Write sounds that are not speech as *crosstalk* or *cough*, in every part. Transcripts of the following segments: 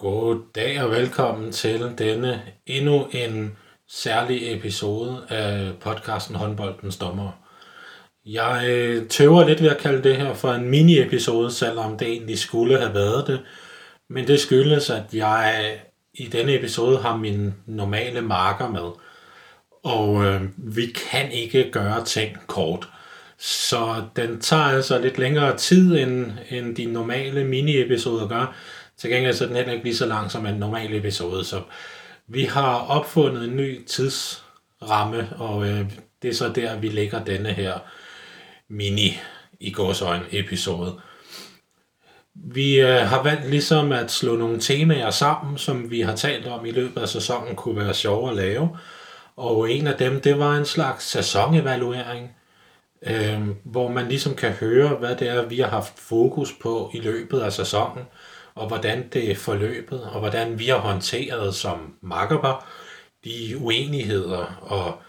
God dag og velkommen til denne endnu en særlig episode af podcasten Håndboldens Dommer. Jeg øh, tøver lidt ved at kalde det her for en mini-episode, selvom det egentlig skulle have været det. Men det skyldes, at jeg i denne episode har min normale marker med. Og øh, vi kan ikke gøre ting kort. Så den tager altså lidt længere tid, end, end de normale mini-episoder gør. Til gengæld så er den heller ikke lige så lang som en normal episode. Så vi har opfundet en ny tidsramme, og øh, det er så der, vi lægger denne her mini i gåsøjne episode. Vi øh, har valgt ligesom at slå nogle temaer sammen, som vi har talt om i løbet af sæsonen, kunne være sjove at lave. Og en af dem, det var en slags sæsonevaluering, øh, hvor man ligesom kan høre, hvad det er, vi har haft fokus på i løbet af sæsonen, og hvordan det er forløbet, og hvordan vi har håndteret som makkerpar de uenigheder og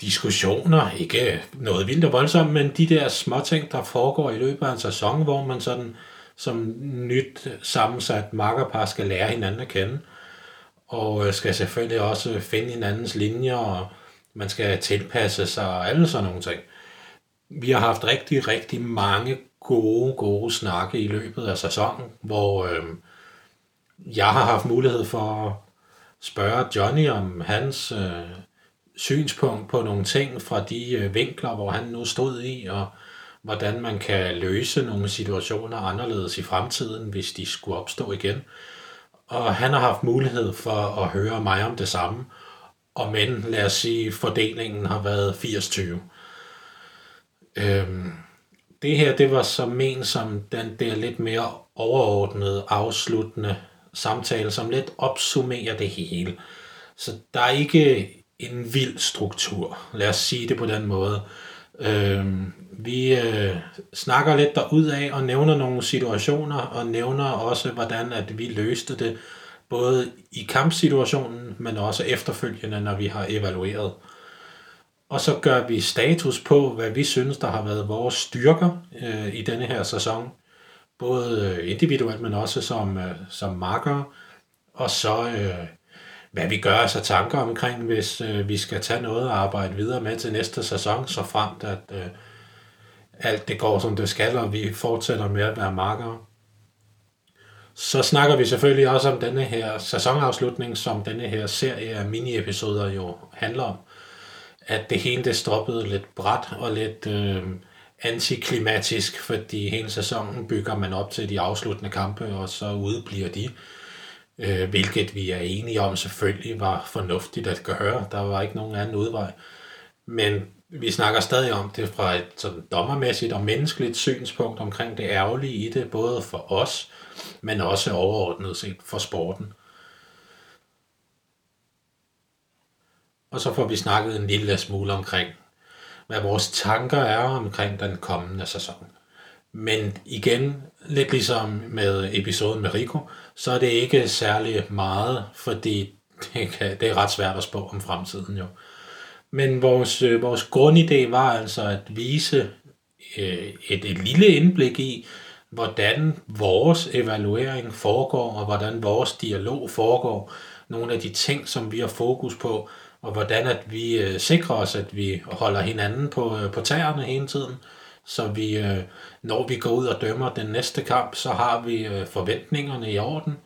diskussioner, ikke noget vildt og voldsomt, men de der små ting, der foregår i løbet af en sæson, hvor man sådan som nyt sammensat makkerpar skal lære hinanden at kende, og skal selvfølgelig også finde hinandens linjer, og man skal tilpasse sig og alle sådan nogle ting. Vi har haft rigtig, rigtig mange gode, gode snakke i løbet af sæsonen, hvor øh, jeg har haft mulighed for at spørge Johnny om hans øh, synspunkt på nogle ting fra de øh, vinkler, hvor han nu stod i, og hvordan man kan løse nogle situationer anderledes i fremtiden, hvis de skulle opstå igen. Og han har haft mulighed for at høre mig om det samme, og men lad os sige, fordelingen har været 80-20. Øhm, det her, det var så men som den der lidt mere overordnede, afsluttende samtale, som lidt opsummerer det hele. Så der er ikke en vild struktur, lad os sige det på den måde. Øh, vi øh, snakker lidt derud af og nævner nogle situationer, og nævner også, hvordan at vi løste det, både i kampsituationen, men også efterfølgende, når vi har evalueret. Og så gør vi status på, hvad vi synes, der har været vores styrker øh, i denne her sæson. Både øh, individuelt, men også som, øh, som marker. Og så øh, hvad vi gør os af tanker omkring, hvis øh, vi skal tage noget og arbejde videre med til næste sæson, så fremt at øh, alt det går som det skal, og vi fortsætter med at være markere. Så snakker vi selvfølgelig også om denne her sæsonafslutning, som denne her serie af mini-episoder jo handler om at det hele det stoppede lidt bræt og lidt øh, antiklimatisk, fordi hele sæsonen bygger man op til de afsluttende kampe, og så udebliver de, øh, hvilket vi er enige om selvfølgelig var fornuftigt at gøre. Der var ikke nogen anden udvej. Men vi snakker stadig om det fra et sådan dommermæssigt og menneskeligt synspunkt omkring det ærgerlige i det, både for os, men også overordnet set for sporten. Og så får vi snakket en lille smule omkring, hvad vores tanker er omkring den kommende sæson. Men igen, lidt ligesom med episoden med Rico, så er det ikke særlig meget, fordi det, kan, det er ret svært at spå om fremtiden jo. Men vores, øh, vores grundidé var altså at vise øh, et, et lille indblik i, hvordan vores evaluering foregår, og hvordan vores dialog foregår. Nogle af de ting, som vi har fokus på, og hvordan at vi øh, sikrer os, at vi holder hinanden på, øh, på tæerne hele tiden, så vi, øh, når vi går ud og dømmer den næste kamp, så har vi øh, forventningerne i orden,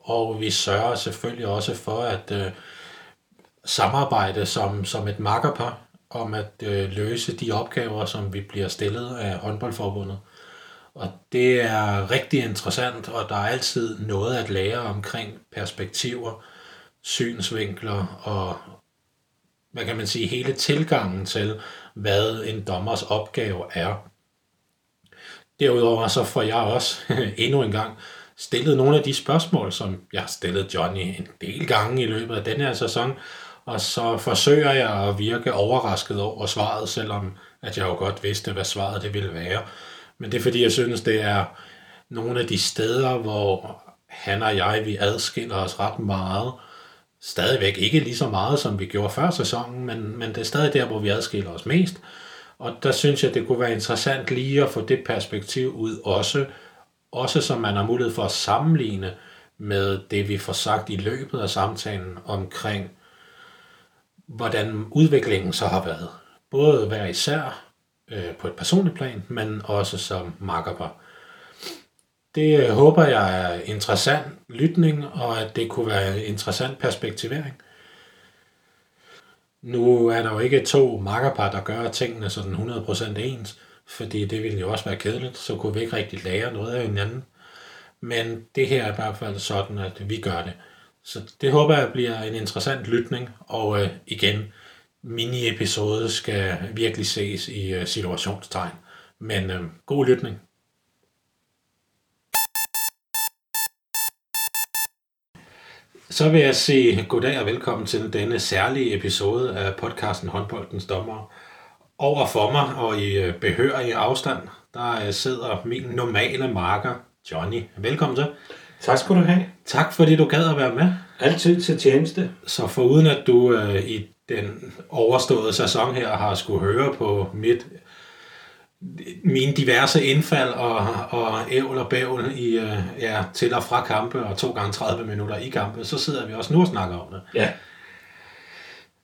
og vi sørger selvfølgelig også for at øh, samarbejde som, som et makkerpar om at øh, løse de opgaver, som vi bliver stillet af håndboldforbundet. Og det er rigtig interessant, og der er altid noget at lære omkring perspektiver, synsvinkler og, hvad kan man sige, hele tilgangen til, hvad en dommers opgave er. Derudover så får jeg også *laughs* endnu en gang stillet nogle af de spørgsmål, som jeg har stillet Johnny en del gange i løbet af den her sæson, og så forsøger jeg at virke overrasket over svaret, selvom at jeg jo godt vidste, hvad svaret det ville være. Men det er fordi, jeg synes, det er nogle af de steder, hvor han og jeg, vi adskiller os ret meget, stadigvæk ikke lige så meget, som vi gjorde før sæsonen, men, men det er stadig der, hvor vi adskiller os mest. Og der synes jeg, det kunne være interessant lige at få det perspektiv ud også, også så man har mulighed for at sammenligne, med det, vi får sagt i løbet af samtalen omkring, hvordan udviklingen så har været. Både hver især øh, på et personligt plan, men også som makkerpar. Det øh, håber jeg er interessant lytning, og at det kunne være interessant perspektivering. Nu er der jo ikke to makkerpar, der gør tingene sådan 100% ens, fordi det ville jo også være kedeligt, så kunne vi ikke rigtig lære noget af hinanden. Men det her er i hvert fald sådan, at vi gør det. Så det håber jeg bliver en interessant lytning, og øh, igen, mini-episode skal virkelig ses i øh, situationstegn. Men øh, god lytning. Så vil jeg sige goddag og velkommen til denne særlige episode af podcasten Håndboldens Dommer. Over for mig og i øh, behørig afstand, der øh, sidder min normale marker, Johnny. Velkommen til. Tak skal du have. Tak fordi du gad at være med. Altid til tjeneste. Så foruden at du øh, i den overståede sæson her har skulle høre på mit mine diverse indfald og, og ævl og bævl i, øh, ja, til og fra kampe og to gange 30 minutter i kampe, så sidder vi også nu og snakker om det. Ja.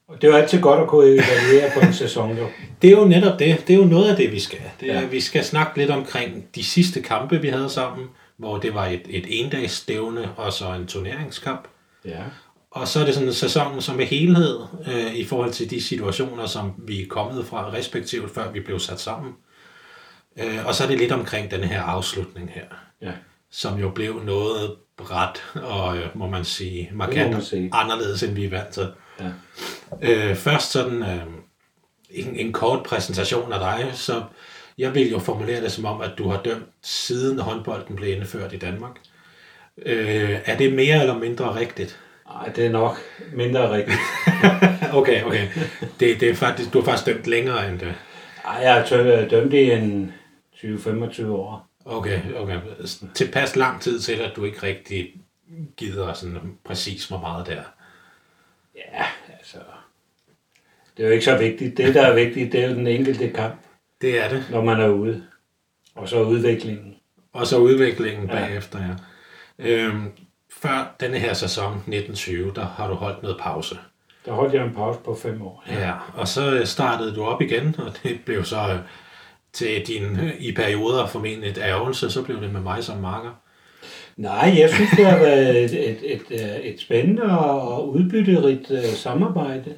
Og det er jo altid godt at kunne evaluere på en sæson, jo. *laughs* Det er jo netop det. Det er jo noget af det, vi skal. Det er, ja. Vi skal snakke lidt omkring de sidste kampe, vi havde sammen, hvor det var et, et endagsstævne og så en turneringskamp. Ja. Og så er det sådan en sæson som er helhed øh, i forhold til de situationer, som vi er kommet fra respektivt, før vi blev sat sammen. Øh, og så er det lidt omkring den her afslutning her, Ja. som jo blev noget bræt og, øh, må man sige, markant man sige. anderledes, end vi er vant til. Ja. Øh, først sådan øh, en, en kort præsentation af dig, så jeg vil jo formulere det som om, at du har dømt siden håndbolden blev indført i Danmark. Øh, er det mere eller mindre rigtigt? Ej, det er nok mindre rigtigt. *laughs* okay, okay. Det, det er faktisk, du har faktisk dømt længere end det. Ej, jeg har dømt i en 20-25 år. Okay, okay. Tilpas lang tid til, at du ikke rigtig gider sådan præcis hvor meget der. Ja, altså... Det er jo ikke så vigtigt. Det, der er vigtigt, det er jo den enkelte kamp, Det er det. når man er ude. Og så udviklingen. Og så udviklingen Ja. bagefter, ja. Øhm, før denne her sæson 1920, der har du holdt noget pause. Der holdt jeg en pause på fem år. Ja, og så startede du op igen, og det blev så øh, til din, øh, i perioder formentlig et ærgelse, så blev det med mig som marker. Nej, jeg synes, det har været et, et, et, øh, et spændende og udbytterigt uh, samarbejde.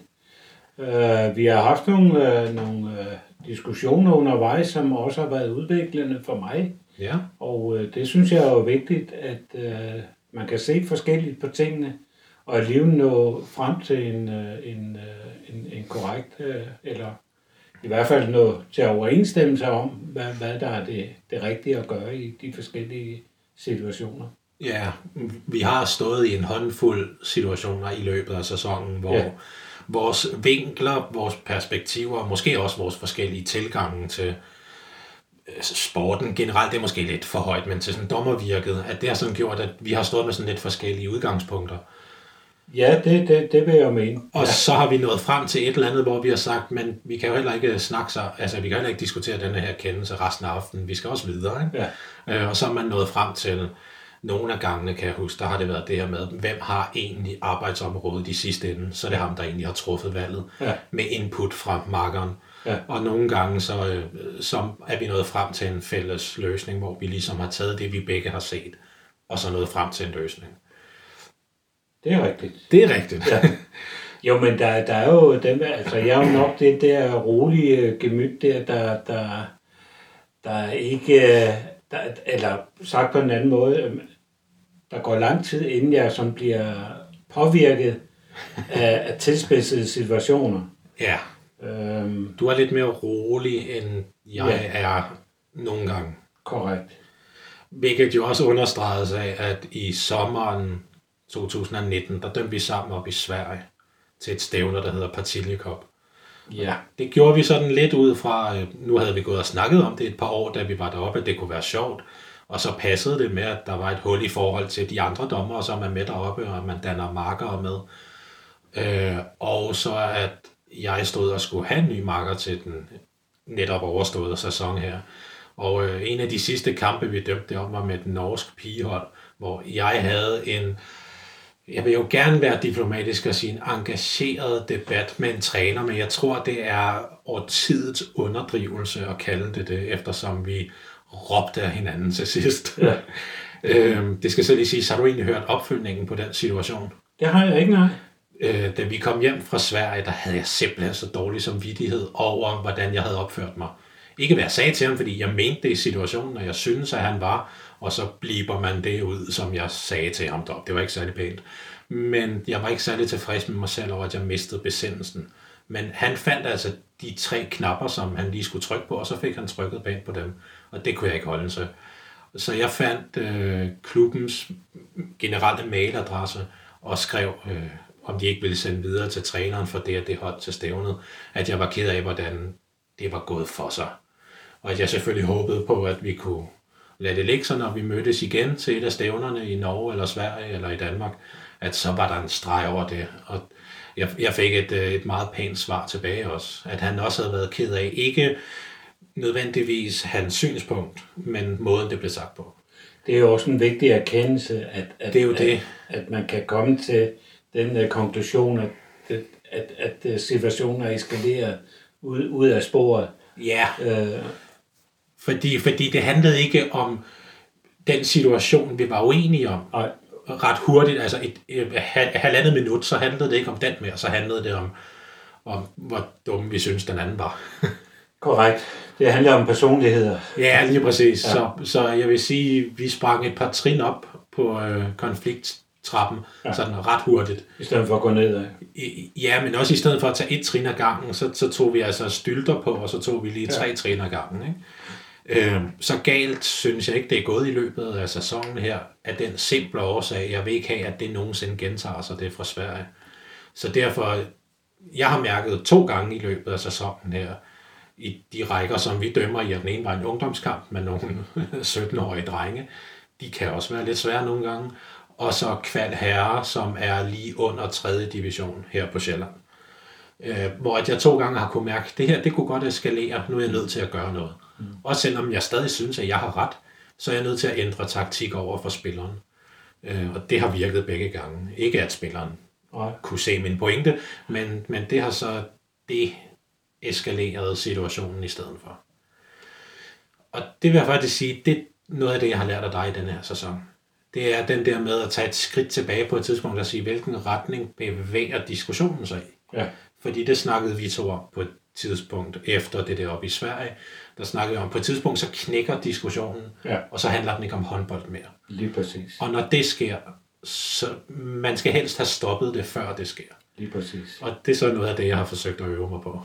Uh, vi har haft nogle, uh, nogle uh, diskussioner undervejs, som også har været udviklende for mig. Ja, Og det synes jeg er jo vigtigt, at man kan se forskelligt på tingene, og alligevel nå frem til en, en, en, en korrekt, eller i hvert fald nå til overensstemmelse om, hvad, hvad der er det, det rigtige at gøre i de forskellige situationer. ja, vi har stået i en håndfuld situationer i løbet af sæsonen, hvor Ja. vores vinkler, vores perspektiver, og måske også vores forskellige tilgange til øh, sporten generelt, det er måske lidt for højt, men til sådan dommervirket, at det har sådan gjort, at vi har stået med sådan lidt forskellige udgangspunkter. Ja, det, det, det vil jeg mene. Og ja. så har vi nået frem til et eller andet, hvor vi har sagt, men vi kan jo heller ikke snakke sig, altså vi kan heller ikke diskutere denne her kendelse resten af aftenen, vi skal også videre, ikke? Ja. Øh, og så er man nået frem til nogle af gangene, kan jeg huske, der har det været det her med, hvem har egentlig arbejdsområdet i sidste ende, så er det ham, der egentlig har truffet valget Ja. med input fra markeren. Ja. Og nogle gange så, øh, så er vi nået frem til en fælles løsning, hvor vi ligesom har taget det, vi begge har set, og så nået frem til en løsning. Det er rigtigt. Det er rigtigt. Ja. Jo, men der, der er jo dem, altså jeg er jo nok det der rolige øh, gemyt der, der, der, der ikke, øh, der, eller sagt på en anden måde, øh, der går lang tid, inden jeg som bliver påvirket af, af tilspidsede situationer. ja. Øhm, Du er lidt mere rolig, end jeg Ja. er nogle gange. korrekt. Hvilket jo også understreges af, at i sommeren 2019, der dømte vi sammen op i Sverige til et stævne, der hedder Partille Cup. Ja. Det gjorde vi sådan lidt ud fra, øh, nu havde vi gået og snakket om det et par år, da vi var deroppe, at det kunne være sjovt. Og så passede det med, at der var et hul i forhold til de andre dommere, som er med deroppe, og man danner markere med. Øh, og så at jeg stod og skulle have en ny marker til den netop overståede sæson her. Og øh, en af de sidste kampe, vi dømte om, var med den norske pigehold, hvor jeg havde en, jeg vil jo gerne være diplomatisk og sige en engageret debat med en træner, men jeg tror, det er årtidets underdrivelse at kalde det det, eftersom vi råbte af hinanden til sidst. Ja. *laughs* øhm, det skal så lige sige, så har du egentlig hørt opfølgningen på den situation? Det har jeg ikke, nej. Øh, da vi kom hjem fra Sverige, der havde jeg simpelthen så dårlig samvittighed over, hvordan jeg havde opført mig. Ikke hvad jeg sagde til ham, fordi jeg mente det i situationen, og jeg synes, at han var, og så bliver man det ud, som jeg sagde til ham deroppe. Det var ikke særlig pænt. Men jeg var ikke særlig tilfreds med mig selv over, at jeg mistede besindelsen. Men han fandt altså de tre knapper, som han lige skulle trykke på, og så fik han trykket pænt på dem. Og det kunne jeg ikke holde så. Så jeg fandt øh, klubbens generelle mailadresse og skrev, øh, om de ikke ville sende videre til træneren for det at det holdt til stævnet, at jeg var ked af, hvordan det var gået for sig. Og at jeg selvfølgelig håbede på, at vi kunne lade det ligge så når vi mødtes igen til et af stævnerne i Norge eller Sverige eller i Danmark, at så var der en streg over det. Og jeg, jeg fik et, øh, et meget pænt svar tilbage også, at han også havde været ked af, ikke nødvendigvis hans synspunkt, men måden det blev sagt på. Det er jo også en vigtig erkendelse, at, at, det er jo det. at, at man kan komme til den uh, konklusion, at, at, at, at øh, situationen er eskaleret ud, ud af sporet. Ja, øh, fordi, fordi det handlede ikke om den situation, vi var uenige om. Nej. Ret hurtigt, altså et, et, et halvandet minut, så handlede det ikke om den mere, så handlede det om, om hvor dum vi synes, den anden var. *laughs* Korrekt. Det handler om personligheder. Ja, lige præcis. Ja. Så, så jeg vil sige, vi sprang et par trin op på øh, konflikttrappen, ja. sådan ret hurtigt. I stedet for at gå ned. Ja, men også i stedet for at tage et trin ad gangen, så, så tog vi altså stylter på, og så tog vi lige tre ja. trin ad gangen. Ikke? Øh, så galt synes jeg ikke, det er gået i løbet af sæsonen her, af den simple årsag, jeg vil ikke have, at det nogensinde gentager sig, det er fra Sverige. Så derfor, jeg har mærket to gange i løbet af sæsonen her, i de rækker, som vi dømmer i, at den ene var en ungdomskamp med nogle *laughs* 17-årige drenge. De kan også være lidt svære nogle gange. Og så Kval Herre, som er lige under 3. division her på Sjælland. Øh, hvor at jeg to gange har kunne mærke, at det her det kunne godt eskalere, nu er jeg nødt til at gøre noget. Mm. Også selvom jeg stadig synes, at jeg har ret, så er jeg nødt til at ændre taktik over for spilleren. Øh, og det har virket begge gange. Ikke at spilleren Nej. kunne se min pointe, men, men det har så det eskalerede situationen i stedet for. Og det vil jeg faktisk sige, det er noget af det, jeg har lært af dig i den her sæson. Det er den der med at tage et skridt tilbage på et tidspunkt og sige, hvilken retning bevæger diskussionen sig i. Ja. Fordi det snakkede vi to om på et tidspunkt efter det der oppe i Sverige. Der snakkede vi om, på et tidspunkt så knækker diskussionen, ja. og så handler den ikke om håndbold mere. Lige præcis. Og når det sker, så man skal helst have stoppet det, før det sker. Lige præcis. Og det er så noget af det, jeg har forsøgt at øve mig på.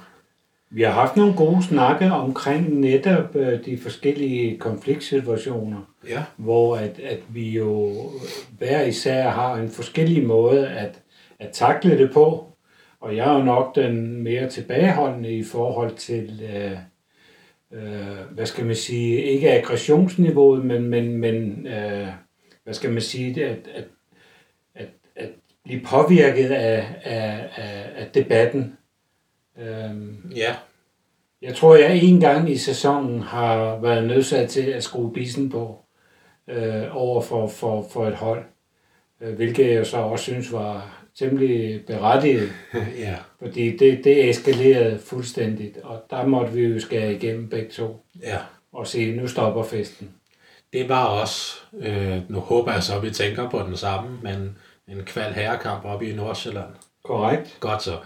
Vi har haft nogle gode snakke omkring netop øh, de forskellige konfliktsituationer, ja. hvor at, at vi jo hver især har en forskellig måde at, at takle det på. Og jeg er jo nok den mere tilbageholdende i forhold til, øh, øh, hvad skal man sige, ikke aggressionsniveauet, men, men, men øh, hvad skal man sige, at, at, at, at blive påvirket af, af, af, af debatten. Øhm, ja. Jeg tror, jeg en gang i sæsonen har været nødsat til at skrue bisen på øh, over for, for, for et hold, øh, hvilket jeg så også synes var temmelig berettiget. *laughs* ja. Fordi det, det eskalerede fuldstændigt, og der måtte vi jo skære igennem begge to. Ja. Og se, nu stopper festen. Det var også, øh, nu håber jeg så, at vi tænker på den samme, men en kval herrekamp oppe i Nordsjælland. Korrekt. Godt så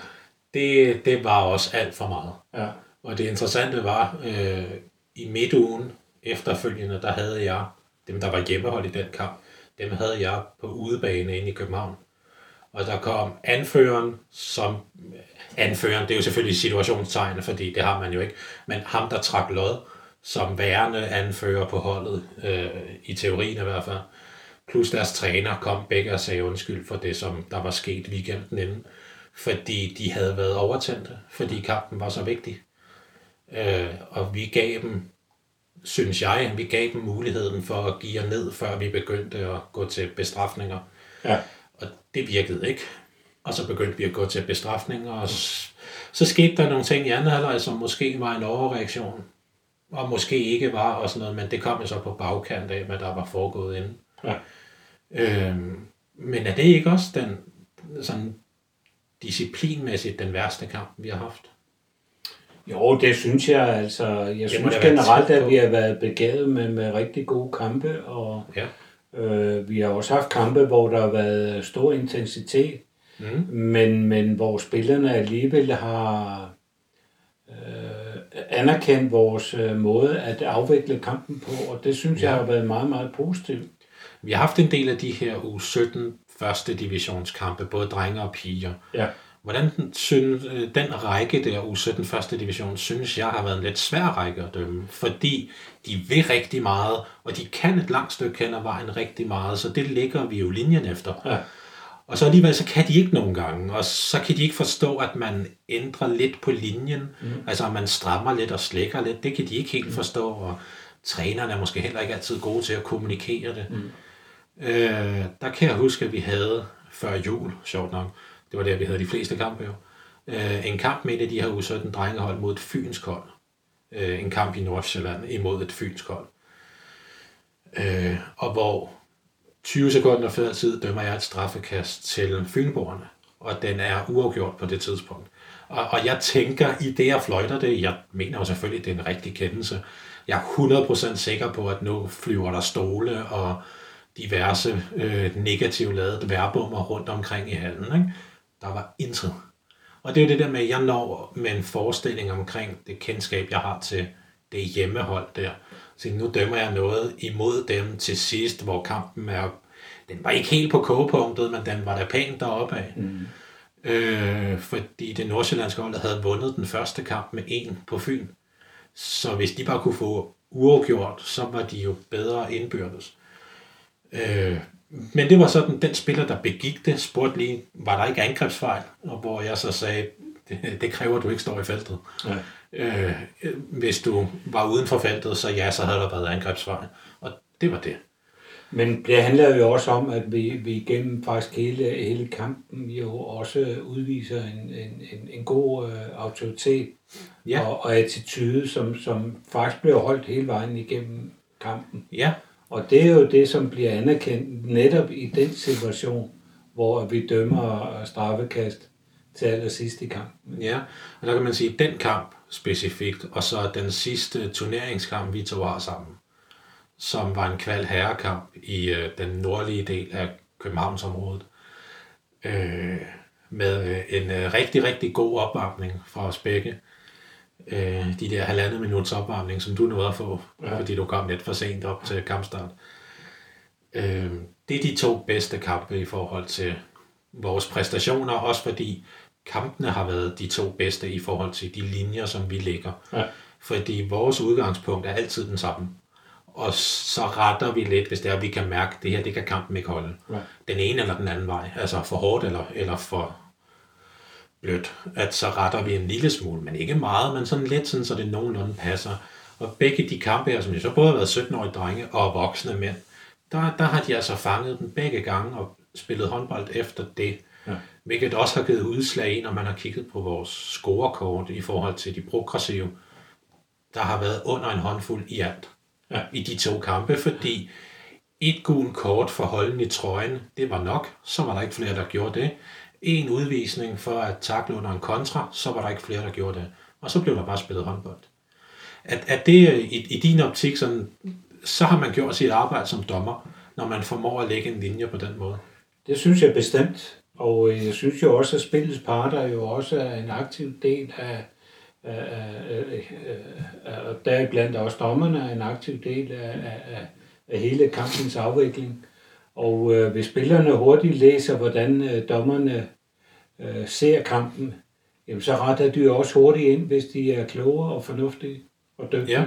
det, det var også alt for meget. Ja. Og det interessante var, øh, i midtugen efterfølgende, der havde jeg, dem der var hjemmehold i den kamp, dem havde jeg på udebane inde i København. Og der kom anføreren, som anføreren, det er jo selvfølgelig situationstegn, fordi det har man jo ikke, men ham, der trak lod, som værende anfører på holdet, øh, i teorien i hvert fald, plus deres træner kom begge og sagde undskyld for det, som der var sket weekenden inden fordi de havde været overtændte, fordi kampen var så vigtig. Øh, og vi gav dem, synes jeg, vi gav dem muligheden for at give ned, før vi begyndte at gå til bestrafninger. Ja. Og det virkede ikke. Og så begyndte vi at gå til bestrafninger, og så skete der nogle ting i anden halvleg, som måske var en overreaktion. og måske ikke var og sådan noget, men det kom jo så på bagkant af, hvad der var foregået inden. Ja. Øhm, men er det ikke også den sådan disciplinmæssigt den værste kamp, vi har haft? Jo, det synes jeg. Altså, jeg må synes generelt, at vi har været begavet med, med rigtig gode kampe, og Ja. Øh, vi har også haft kampe, hvor der har været stor intensitet, Mm. men, men hvor spillerne alligevel har øh, anerkendt vores øh, måde at afvikle kampen på, og det synes ja. jeg har været meget, meget positivt. Vi har haft en del af de her U17 første divisionskampe, både drenge og piger. Ja. Hvordan synes, øh, den række der U17 første division, synes jeg har været en lidt svær række at dømme, fordi de vil rigtig meget, og de kan et langt stykke hen ad vejen rigtig meget, så det ligger vi jo linjen efter. Ja. Og så alligevel, så kan de ikke nogen gange, og så kan de ikke forstå, at man ændrer lidt på linjen, mm. altså at man strammer lidt og slækker lidt, det kan de ikke helt forstå, og trænerne er måske heller ikke altid gode til at kommunikere det. Mm. Øh, der kan jeg huske, at vi havde før jul, sjovt nok, det var der, vi havde de fleste kampe jo, øh, en kamp med et af de her U17 drengehold mod et fynsk hold. Øh, en kamp i Nordsjælland imod et fynsk hold. Øh, og hvor 20 sekunder før tid dømmer jeg et straffekast til Fynborgerne, og den er uafgjort på det tidspunkt. Og, og jeg tænker, i det jeg fløjter det, jeg mener jo selvfølgelig, at det er en rigtig kendelse. Jeg er 100% sikker på, at nu flyver der stole og diverse øh, negativt ladede værbummer rundt omkring i hallen. Ikke? Der var intet. Og det er jo det der med, at jeg når med en forestilling omkring det kendskab, jeg har til det hjemmehold der. Så nu dømmer jeg noget imod dem til sidst, hvor kampen er... Den var ikke helt på kogepunktet, men den var da pænt deroppe af. Mm. Øh, fordi det nordsjællandske hold havde vundet den første kamp med en på Fyn. Så hvis de bare kunne få uafgjort, så var de jo bedre indbyrdes. Øh, men det var sådan, den spiller, der begik det, spurgte lige, var der ikke angrebsfejl? Og hvor jeg så sagde, det, det kræver, at du ikke står i feltet. Ja. Øh, hvis du var uden for feltet, så ja, så havde der været angrebsfejl. Og det var det. Men det handler jo også om, at vi, vi igennem faktisk hele, hele kampen jo også udviser en, en, en, en god øh, autoritet Ja. og, og attitude, som, som faktisk bliver holdt hele vejen igennem kampen. Ja, og det er jo det, som bliver anerkendt netop i den situation, hvor vi dømmer straffekast til allersidst i kampen. ja. Og der kan man sige, at den kamp specifikt, og så den sidste turneringskamp, vi to var sammen, som var en kval herrekamp i øh, den nordlige del af Københavnsområdet, øh, med øh, en øh, rigtig, rigtig god opvarmning fra os begge. Øh, de der halvandet minuts opvarmning, som du nåede at få, ja. Fordi du kom lidt for sent op til kampstart. Øh, det er de to bedste kampe i forhold til vores præstationer, også fordi kampene har været de to bedste i forhold til de linjer, som vi lægger. Ja. Fordi vores udgangspunkt er altid den samme. Og så retter vi lidt, hvis det er, at vi kan mærke, at det her, det kan kampen ikke holde. Ja. Den ene eller den anden vej. Altså for hårdt eller, eller for blødt. At så retter vi en lille smule, men ikke meget, men sådan lidt, sådan, så det nogenlunde passer. Og begge de kampe her, som jo så både har været 17-årige drenge og voksne mænd, der, der har de altså fanget den begge gange og spillet håndbold efter det. Ja. Hvilket også har givet udslag i, når man har kigget på vores scorekort i forhold til de progressive. Der har været under en håndfuld i alt Ja. i de to kampe, fordi et gult kort for holden i trøjen, det var nok, så var der ikke flere, der gjorde det. En udvisning for at takle under en kontra, så var der ikke flere, der gjorde det. Og så blev der bare spillet håndbold. At, at det øh, i, i din optik, sådan, så har man gjort sit arbejde som dommer, når man formår at lægge en linje på den måde. Det synes jeg bestemt. Og øh, jeg synes jo også, at spillets parter jo også er en aktiv del af, og der af, blandt også dommerne er en aktiv del af, af, af, af hele kampens afvikling. Og øh, hvis spillerne hurtigt læser, hvordan øh, dommerne øh, ser kampen, jamen så retter de jo også hurtigt ind, hvis de er klogere og fornuftige og dygtige. Ja.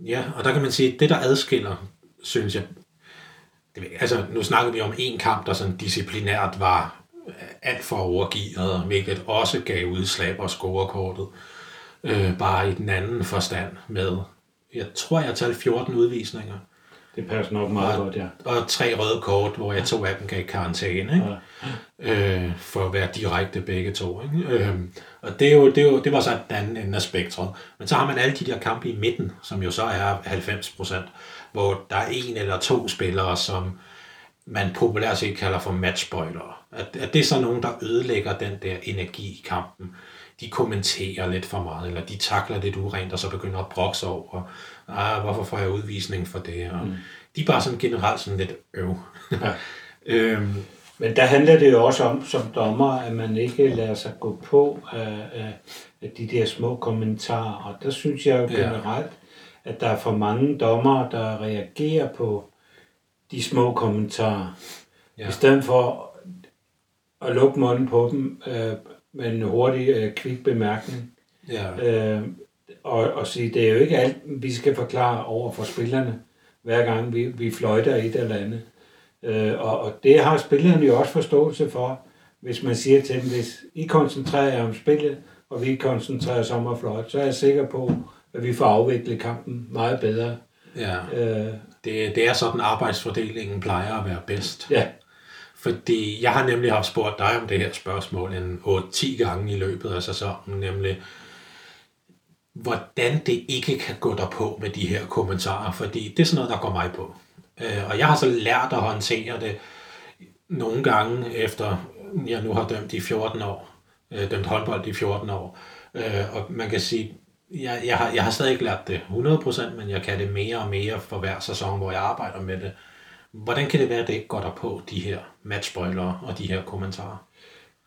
Ja, og der kan man sige, at det der adskiller, synes jeg, det, altså nu snakker vi om en kamp, der sådan disciplinært var øh, alt for overgivet, hvilket også gav udslag på scorekortet. Øh, bare i den anden forstand med, jeg tror, jeg talte 14 udvisninger. Det passer nok meget godt, ja. Og tre røde kort, hvor jeg to af dem gav karantæne, ikke? Ja. Øh, for at være direkte begge to. Ikke? Øh, og det, er jo, det, er jo, det var så den anden ende af spektret. Men så har man alle de der kampe i midten, som jo så er 90 procent, hvor der er en eller to spillere, som man populært set kalder for matchboilere. At, at det er så nogen, der ødelægger den der energi i kampen. De kommenterer lidt for meget, eller de takler lidt urent, og så begynder at brokse over, ah, hvorfor får jeg udvisning for det? Og mm. De er bare sådan generelt sådan lidt øv. Ja. *laughs* øhm, men der handler det jo også om, som dommer, at man ikke lader sig gå på af, af, af de der små kommentarer. Og der synes jeg jo generelt, ja. at der er for mange dommer, der reagerer på de små kommentarer. Ja. I stedet for at lukke munden på dem øh, med en hurtig, øh, kvik bemærkning. Ja. Øh, og, og sige, det er jo ikke alt, vi skal forklare over for spillerne, hver gang vi, vi fløjter et eller andet. Øh, og, og det har spillerne jo også forståelse for, hvis man siger til dem, hvis I koncentrerer jer om spillet, og vi koncentrerer os om at fløjte, så er jeg sikker på, at vi får afviklet kampen meget bedre. Ja. Øh, det, det er sådan, arbejdsfordelingen plejer at være bedst. Ja. Fordi jeg har nemlig haft spurgt dig om det her spørgsmål en 8-10 gange i løbet af sæsonen, nemlig hvordan det ikke kan gå dig på med de her kommentarer, fordi det er sådan noget, der går mig på. Øh, og jeg har så lært at håndtere det nogle gange efter, jeg nu har dømt i 14 år, øh, dømt håndbold i 14 år, øh, og man kan sige, jeg, jeg, har, jeg har stadig ikke lært det 100%, men jeg kan det mere og mere for hver sæson, hvor jeg arbejder med det. Hvordan kan det være, at det ikke går der på, de her matchspoilere og de her kommentarer?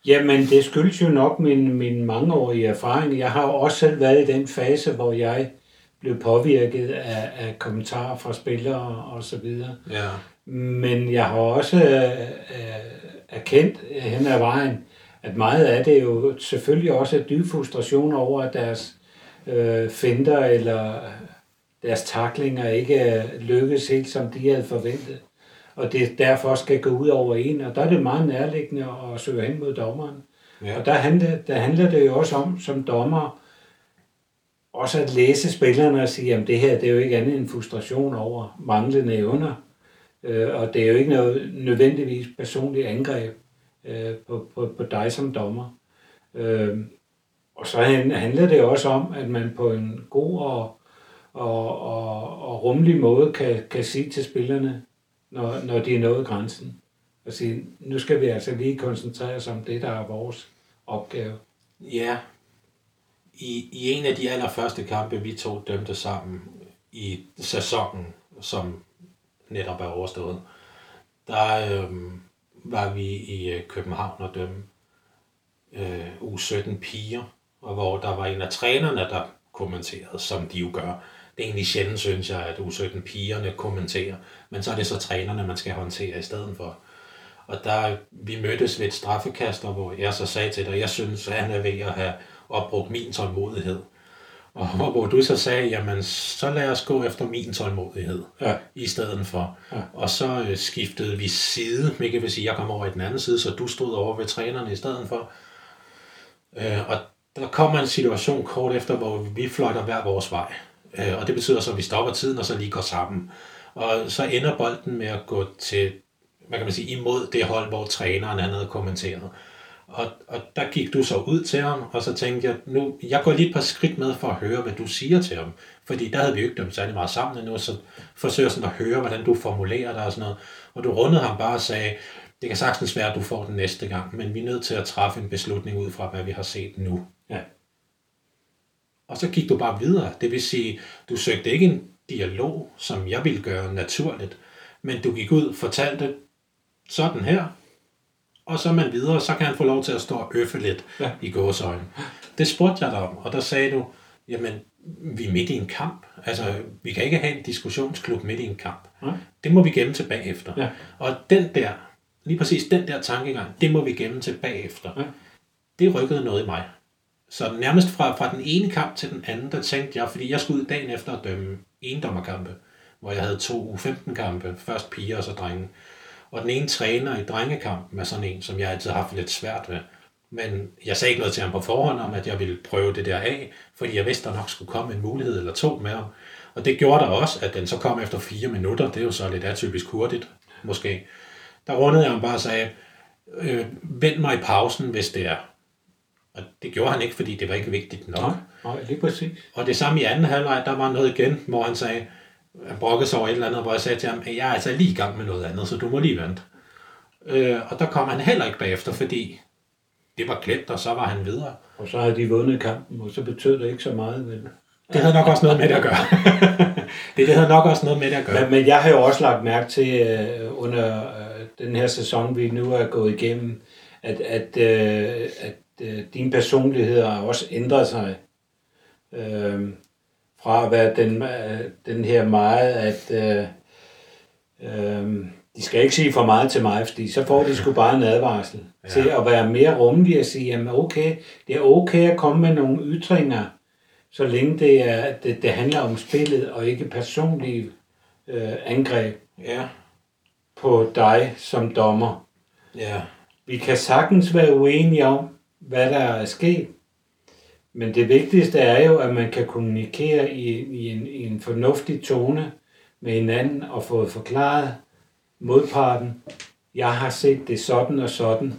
Jamen, det skyldes jo nok min, min mangeårige erfaring. Jeg har også selv været i den fase, hvor jeg blev påvirket af, af kommentarer fra spillere og så videre. Ja. Men jeg har også øh, erkendt hen ad vejen, at meget af det jo selvfølgelig også er dyb frustration over, at deres øh, finder eller deres taklinger ikke lykkes helt, som de havde forventet. Og det derfor skal gå ud over en, og der er det meget nærliggende at søge hen mod dommeren. Ja. Og der handler, der handler det jo også om, som dommer, også at læse spillerne og sige, at det her det er jo ikke andet end frustration over manglende evner. Øh, og det er jo ikke noget nødvendigvis personligt angreb øh, på, på, på dig som dommer. Øh, og så handler det også om, at man på en god og, og, og, og rummelig måde kan, kan sige til spillerne, når, når de er nået grænsen, og sige, nu skal vi altså lige koncentrere os om det, der er vores opgave. Ja, i, i en af de allerførste kampe, vi to dømte sammen i sæsonen, som netop er overstået, der øh, var vi i øh, København og dømme øh, U17 piger, og hvor der var en af trænerne, der kommenterede, som de jo gør. Det er egentlig sjældent, synes jeg, at U17 pigerne kommenterer, men så er det så trænerne, man skal håndtere i stedet for. Og der, vi mødtes ved et straffekaster, hvor jeg så sagde til dig, jeg synes, at han er ved at have opbrugt min tålmodighed. Og hvor du så sagde, jamen så lad os gå efter min tålmodighed ja. i stedet for. Ja. Og så øh, skiftede vi side, hvilket vil sige, jeg kom over i den anden side, så du stod over ved trænerne i stedet for. Øh, og der kommer en situation kort efter, hvor vi fløjter hver vores vej. Øh, og det betyder så, at vi stopper tiden, og så lige går sammen. Og så ender bolden med at gå til, hvad kan man sige, imod det hold, hvor træneren han havde kommenteret. Og, og der gik du så ud til ham, og så tænkte jeg, nu, jeg går lige et par skridt med for at høre, hvad du siger til ham. Fordi der havde vi jo ikke dem særlig meget sammen endnu, så forsøger sådan at høre, hvordan du formulerer dig og sådan noget. Og du rundede ham bare og sagde, det kan sagtens være, at du får den næste gang, men vi er nødt til at træffe en beslutning ud fra, hvad vi har set nu. Ja. Og så gik du bare videre. Det vil sige, du søgte ikke en dialog, som jeg ville gøre naturligt, men du gik ud, fortalte sådan her, og så er man videre, så kan han få lov til at stå og øffe lidt ja. i gåsøjne. Det spurgte jeg dig om, og der sagde du, jamen, vi er midt i en kamp. Altså, vi kan ikke have en diskussionsklub midt i en kamp. Ja. Det må vi gemme tilbage efter. Ja. Og den der, lige præcis den der tankegang, det må vi gemme tilbage efter. Ja. Det rykkede noget i mig. Så nærmest fra, fra den ene kamp til den anden, der tænkte jeg, fordi jeg skulle ud dagen efter at dømme endommerkampe, hvor jeg havde to U15-kampe, først piger og så drenge. Og den ene træner i drengekampen er sådan en, som jeg altid har haft lidt svært ved. Men jeg sagde ikke noget til ham på forhånd om, at jeg ville prøve det der af, fordi jeg vidste, der nok skulle komme en mulighed eller to med ham. Og det gjorde der også, at den så kom efter fire minutter. Det er jo så lidt atypisk hurtigt, måske. Der rundede jeg ham bare og sagde, øh, vend mig i pausen, hvis det er. Og det gjorde han ikke, fordi det var ikke vigtigt nok. Nej, nej, lige præcis. Og det samme i anden halvleg, der var noget igen, hvor han sagde, han brokkede sig over et eller andet, hvor jeg sagde til ham, at jeg er altså lige i gang med noget andet, så du må lige vente. Øh, og der kom han heller ikke bagefter, fordi det var glemt, og så var han videre. Og så havde de vundet kampen, og så betød det ikke så meget. Vel? Det havde nok også noget med det at gøre. *laughs* det, det havde nok også noget med det at gøre. Men, men jeg har jo også lagt mærke til øh, under øh, den her sæson, vi nu er gået igennem, at, at, øh, at din personlighed har også ændret sig. Øh, fra at være den, øh, den her meget, at øh, øh, de skal ikke sige for meget til mig, fordi så får de sgu bare en advarsel. Ja. Til at være mere rummelig og sige, jamen okay, det er okay at komme med nogle ytringer, så længe det, er, det, det handler om spillet og ikke personlige øh, angreb Ja, på dig som dommer. ja, Vi kan sagtens være uenige om, hvad der er sket, men det vigtigste er jo, at man kan kommunikere i, i, en, i en fornuftig tone med hinanden og få forklaret modparten, jeg har set det sådan og sådan,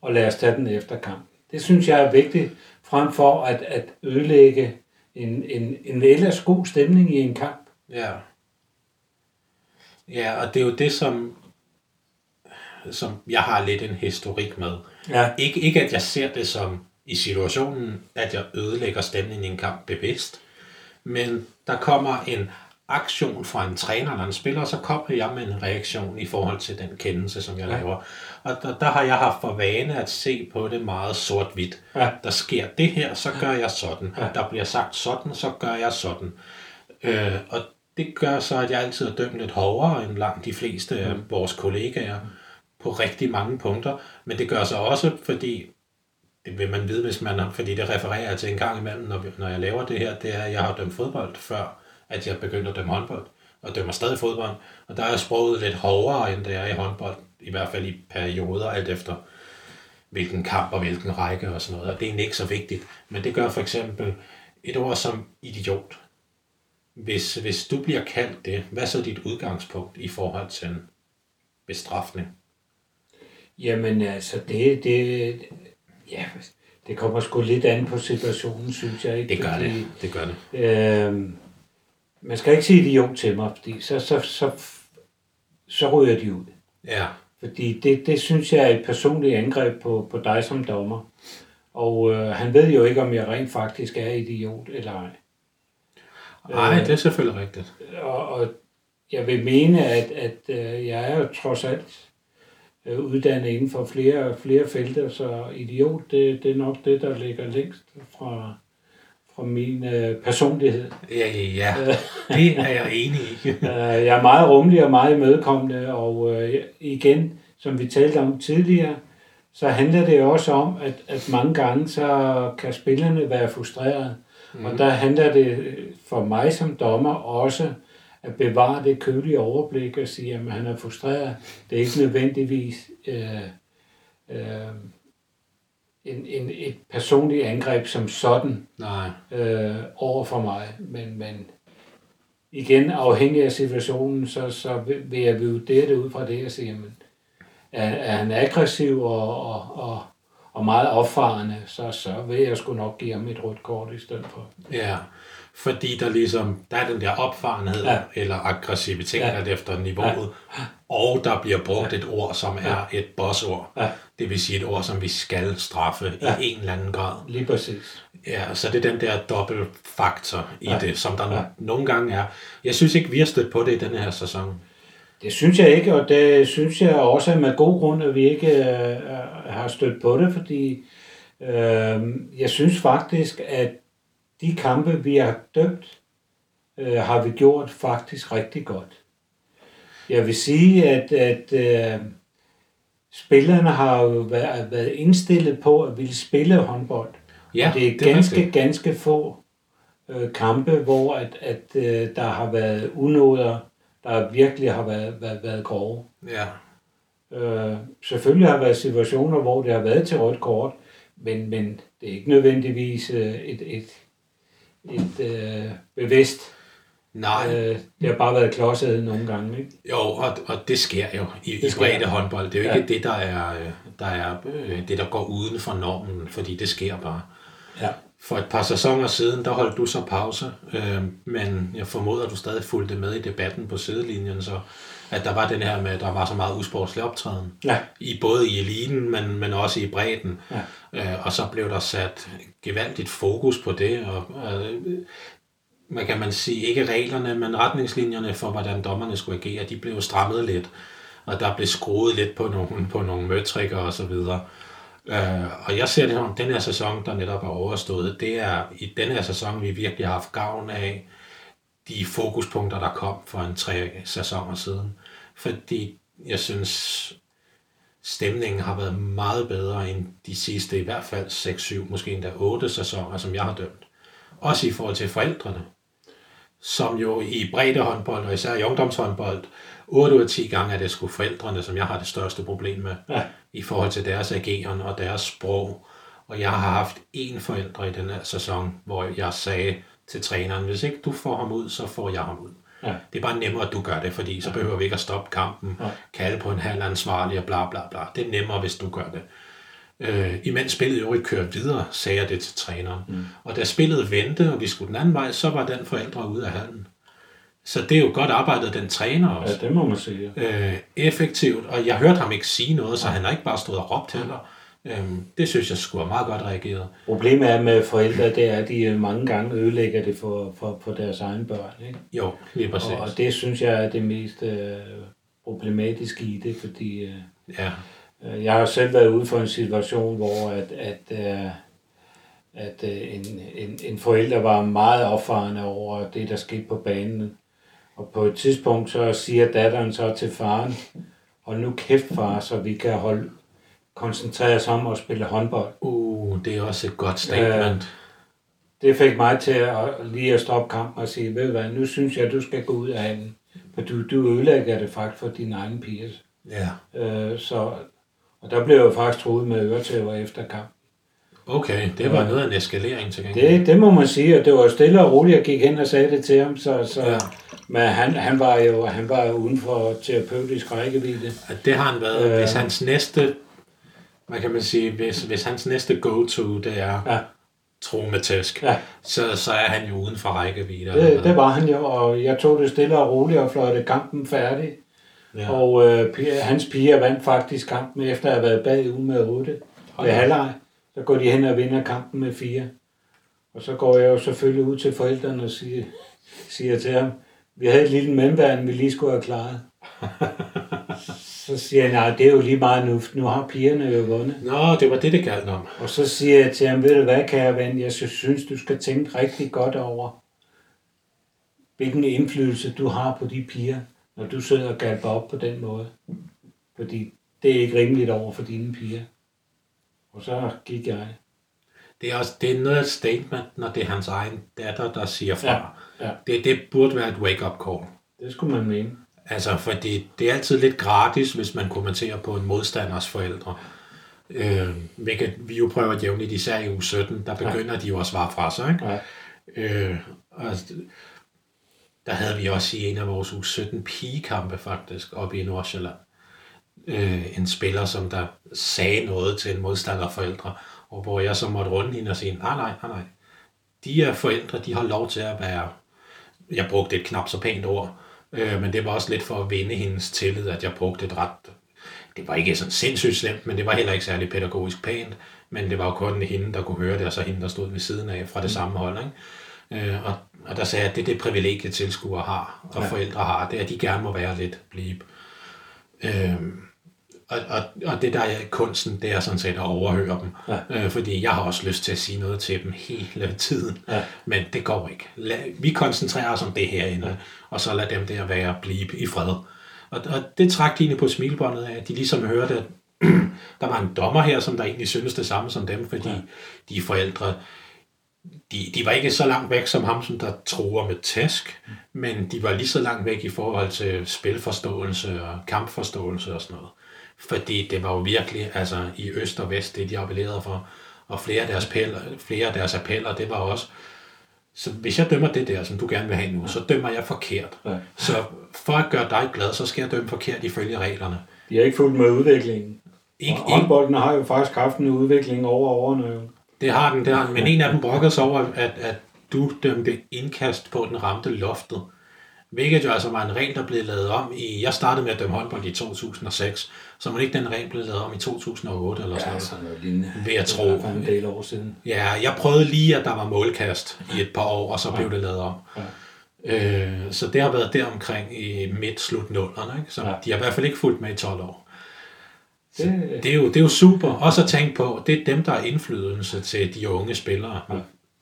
og lad os tage den efter kamp. Det synes jeg er vigtigt, frem for at, at ødelægge en, en, en ellers god stemning i en kamp. ja. Ja, og det er jo det, som, som jeg har lidt en historik med. Ja. Ikke, ikke at jeg ser det som i situationen, at jeg ødelægger stemningen i en kamp bevidst, men der kommer en aktion fra en træner eller en spiller, så kommer jeg med en reaktion i forhold til den kendelse, som jeg Ja. laver. Og der, der har jeg haft for vane at se på det meget sort-hvidt. Ja. Der sker det her, så gør jeg sådan. Ja. Der bliver sagt sådan, så gør jeg sådan. Øh, og det gør så, at jeg altid er dømt lidt hårdere end langt de fleste af vores kollegaer på rigtig mange punkter. Men det gør sig også, fordi det vil man vide, hvis man har, fordi det refererer jeg til en gang imellem, når, vi, når jeg laver det her, det er, at jeg har dømt fodbold før, at jeg begyndte at dømme håndbold, og dømmer stadig fodbold. Og der er sproget lidt hårdere, end det er i håndbold, i hvert fald i perioder, alt efter hvilken kamp og hvilken række og sådan noget. Og det er egentlig ikke så vigtigt. Men det gør for eksempel et ord som idiot. Hvis, hvis du bliver kaldt det, hvad er så dit udgangspunkt i forhold til bestraffning? Jamen altså, det, det, ja, det kommer sgu lidt an på situationen, synes jeg. Ikke? Det gør Fordi, det. Det gør det. Øh, man skal ikke sige idiot til mig, fordi så, så, så, så ryger de ud. Ja, Fordi det, det synes jeg er et personligt angreb på, på dig som dommer. Og øh, han ved jo ikke, om jeg rent faktisk er idiot eller ej. Nej, det er selvfølgelig rigtigt. Og, og jeg vil mene, at, at øh, jeg er jo trods alt øh, uddannet inden for flere, flere felter, så idiot, det, det er nok det, der ligger længst fra, fra min øh, personlighed. Ja, ja, ja. Det er jeg enig i. *laughs* Øh, jeg er meget rummelig og meget imødekommende, og øh, igen, som vi talte om tidligere, så handler det også om, at, at mange gange så kan spillerne være frustrerede. Mm. Og der handler det for mig som dommer også at bevare det kølige overblik og sige, at han er frustreret. Det er ikke nødvendigvis øh, øh, en, en, et personligt angreb som sådan Nej, øh, over for mig, men, men igen afhængig af situationen, så, så vil- jeg vurdere det ud fra det og sige, jamen, er, er han aggressiv og, og, og, og meget opfarende, så, så vil jeg sgu nok give ham et rødt kort i stedet for. ja. Fordi der ligesom, der er den der opfarenhed ja. Ja. eller aggressivitet, ja. Ja. alt efter niveauet, ja. og der bliver brugt et ord, som er et bossord. Ja. Det vil sige et ord, som vi skal straffe ja. Ja. i en eller anden grad. Lige præcis. Ja, så det er den der dobbeltfaktor i ja. Ja. det, som der ja. Ja. nogle gange er. Jeg synes ikke, vi har stødt på det i denne her sæson. Det synes jeg ikke, og det synes jeg også er med god grund, at vi ikke øh, har stødt på det, fordi øh, jeg synes faktisk, at de kampe, vi har dømt, øh, har vi gjort faktisk rigtig godt. Jeg vil sige, at, at øh, spillerne har jo været, været indstillet på at ville spille håndbold. Ja, og det er det er ganske, rigtigt. ganske få øh, kampe, hvor at, at øh, der har været unåder, der virkelig har været, været, været grove. Ja, Øh, selvfølgelig har der været situationer, hvor det har været til rødt kort, men, men det er ikke nødvendigvis øh, et, et, et øh, bevidst Nej. Øh, det har bare været klodset nogle gange, ikke? Jo, og, og det sker jo i, Det i sker. bredde håndbold. Det er jo ikke Ja. det, der er, øh, der er øh, det, der går uden for normen, fordi det sker bare. Ja. For et par sæsoner siden, der holdt du så pause, øh, men jeg formoder, at du stadig fulgte med i debatten på sidelinjen, så at der var den her med, at der var så meget usportslig optræden. Ja. I, både i eliten, men, men også i bredden. Ja. Øh, og så blev der sat gevaldigt fokus på det, og øh, man kan man sige, ikke reglerne, men retningslinjerne for, hvordan dommerne skulle agere, de blev strammet lidt, og der blev skruet lidt på nogle, på nogle møtrikker og så videre. Øh, og jeg ser det som, den her sæson, der netop er overstået, det er i den her sæson, vi virkelig har haft gavn af de fokuspunkter, der kom for en tre sæsoner siden. Fordi jeg synes, stemningen har været meget bedre end de sidste, i hvert fald 6-7, måske endda 8 sæsoner, som jeg har dømt. Også i forhold til forældrene, som jo i bredde håndbold, og især i ungdomshåndbold, 8 ud af 10 gange er det sgu forældrene, som jeg har det største problem med, Ja. i forhold til deres ageren og deres sprog. Og jeg har haft én forælder i den her sæson, hvor jeg sagde til træneren, hvis ikke du får ham ud, så får jeg ham ud. Ja. Det er bare nemmere, at du gør det, fordi så behøver vi ikke at stoppe kampen, Nej. kalde på en halv ansvarlig og bla bla bla. Det er nemmere, hvis du gør det. Øh, imens spillet jo ikke kører videre, sagde jeg det til træneren. Mm. Og da spillet vendte, og vi skulle den anden vej, så var den forældre ude af hallen. Så det er jo godt arbejdet den træner også. ja, det må man sige. Øh, effektivt, og jeg hørte ham ikke sige noget, så han har ikke bare stået og råbt heller. Øhm, det synes jeg skulle være meget godt reageret. Problemet er med forældre, det er, at de øh, mange gange ødelægger det for, for, for deres egne børn. Ikke? Jo, lige præcis. Og, og det synes jeg er det mest øh, problematiske i det, fordi øh, Ja, øh, jeg har selv været ude for en situation, hvor at, at, øh, at øh, en, en, en forælder var meget opfarende over det, der skete på banen. Og på et tidspunkt så siger datteren så til faren, hold nu kæft far, så vi kan holde, koncentrere os om at spille håndbold. uh, det er også et godt statement. Det fik mig til at lige at stoppe kampen og sige, ved hvad, nu synes jeg, du skal gå ud af hallen. For du, du ødelægger det faktisk for dine egne piger. Ja, Øh, så, og der blev jeg faktisk troet med øretæver efter kamp. okay, det var Ja. noget af en eskalering til gengæld. Det, det må man sige, og det var stille og roligt, jeg gik hen og sagde det til ham. Så, så, Ja. Men han, han var jo han var uden for terapeutisk rækkevidde. At det har han været, Øh. hvis hans næste, hvad kan man sige, hvis, hvis hans næste go-to, det er Ja, tro med tæsk, ja. så, så er han jo uden for rækkevidde. Det, det var han jo, og jeg tog det stille og roligt og fløjte kampen færdig. ja. Og øh, hans piger vandt faktisk kampen efter at have været bagud med 8 Hold ved halvleg. Så går de hen og vinder kampen med 4. Og så går jeg jo selvfølgelig ud til forældrene og siger, siger til ham, vi havde et lille mandværn, vi lige skulle have klaret. *laughs* så siger han, nej, det er jo lige meget nu, nu har pigerne jo vundet. Nå, det var det, det galt om. Og så siger jeg til ham, ved du hvad, kære ven, jeg synes, du skal tænke rigtig godt over, hvilken indflydelse du har på de piger, når du sidder og galper op på den måde. Fordi det er ikke rimeligt over for dine piger. Og så gik jeg. Det er, også, det er noget af et statement, når det er hans egen datter, der siger fra. Ja, ja. Det, det burde være et wake-up call. Det skulle man mene. Altså, fordi det er altid lidt gratis, hvis man kommenterer på en modstanders forældre. Øh, hvilket vi jo prøver jævnligt, især i uge 17, der begynder ja. de jo at svare fra sig. Ikke? Ja, Øh, og der havde vi også i en af vores uge 17 pigekampe faktisk, oppe i Nordsjælland. Øh, en spiller, som der sagde noget til en modstanderforældre, og hvor jeg så måtte runde hende og sige, nej, nej, nej, nej. De er forældre, de har lov til at være, jeg brugte et knap så pænt ord, øh, men det var også lidt for at vinde hendes tillid, at jeg brugte et ret, det var ikke sådan sindssygt slemt, men det var heller ikke særlig pædagogisk pænt, men det var jo kun hende, der kunne høre det, og så hende, der stod ved siden af fra det samme hold. Ikke? Øh, og, og der sagde jeg, at det er det privilegie, tilskuere har, og ja. forældre har, det er, at de gerne må være lidt blive. Øh, og, og, og det der er kunsten, det er sådan set at overhøre dem. Ja. Øh, fordi jeg har også lyst til at sige noget til dem hele tiden. Ja. Men det går ikke. Lad, vi koncentrerer os om det herinde, ja. og så lad dem der være blive i fred. Og, og det trak de på smilbåndet af, at de ligesom hørte, at *clears throat* der var en dommer her, som der egentlig synes det samme som dem, fordi ja. de forældre, de, de var ikke så langt væk som ham, som der tror med tæsk, men de var lige så langt væk i forhold til spilforståelse og kampforståelse og sådan noget. Fordi det var jo virkelig altså, i øst og vest, det de appellerede for. Og flere af deres, appeller, flere af deres appeller, det var også, Så hvis jeg dømmer det der, som du gerne vil have nu, så dømmer jeg forkert. Ja. Så for at gøre dig glad, så skal jeg dømme forkert ifølge reglerne. De har ikke fulgt med udviklingen. Ikke, Og håndbolden har jo faktisk haft en udvikling over årene. det har den, det har den. Men en af dem brokkede sig over, at, at du dømte indkast på, den ramte loftet. Hvilket jo altså var en regel, der blev lavet om i... Jeg startede med at dømme håndbold i 2006, så må ikke den regel blev lavet om i 2008 eller sådan Ja, noget. sådan noget lignende. Vil jeg tro. Det en del år siden. Ja, jeg prøvede lige, at der var målkast i et par år, og så blev det lavet om. Øh, så det har været der omkring i midt-slut ikke? Så Ja. de har i hvert fald ikke fulgt med i 12 år. Det, Det er, jo, det er jo super. Også at tænke på, det er dem, der har indflydelse til de unge spillere. Ja.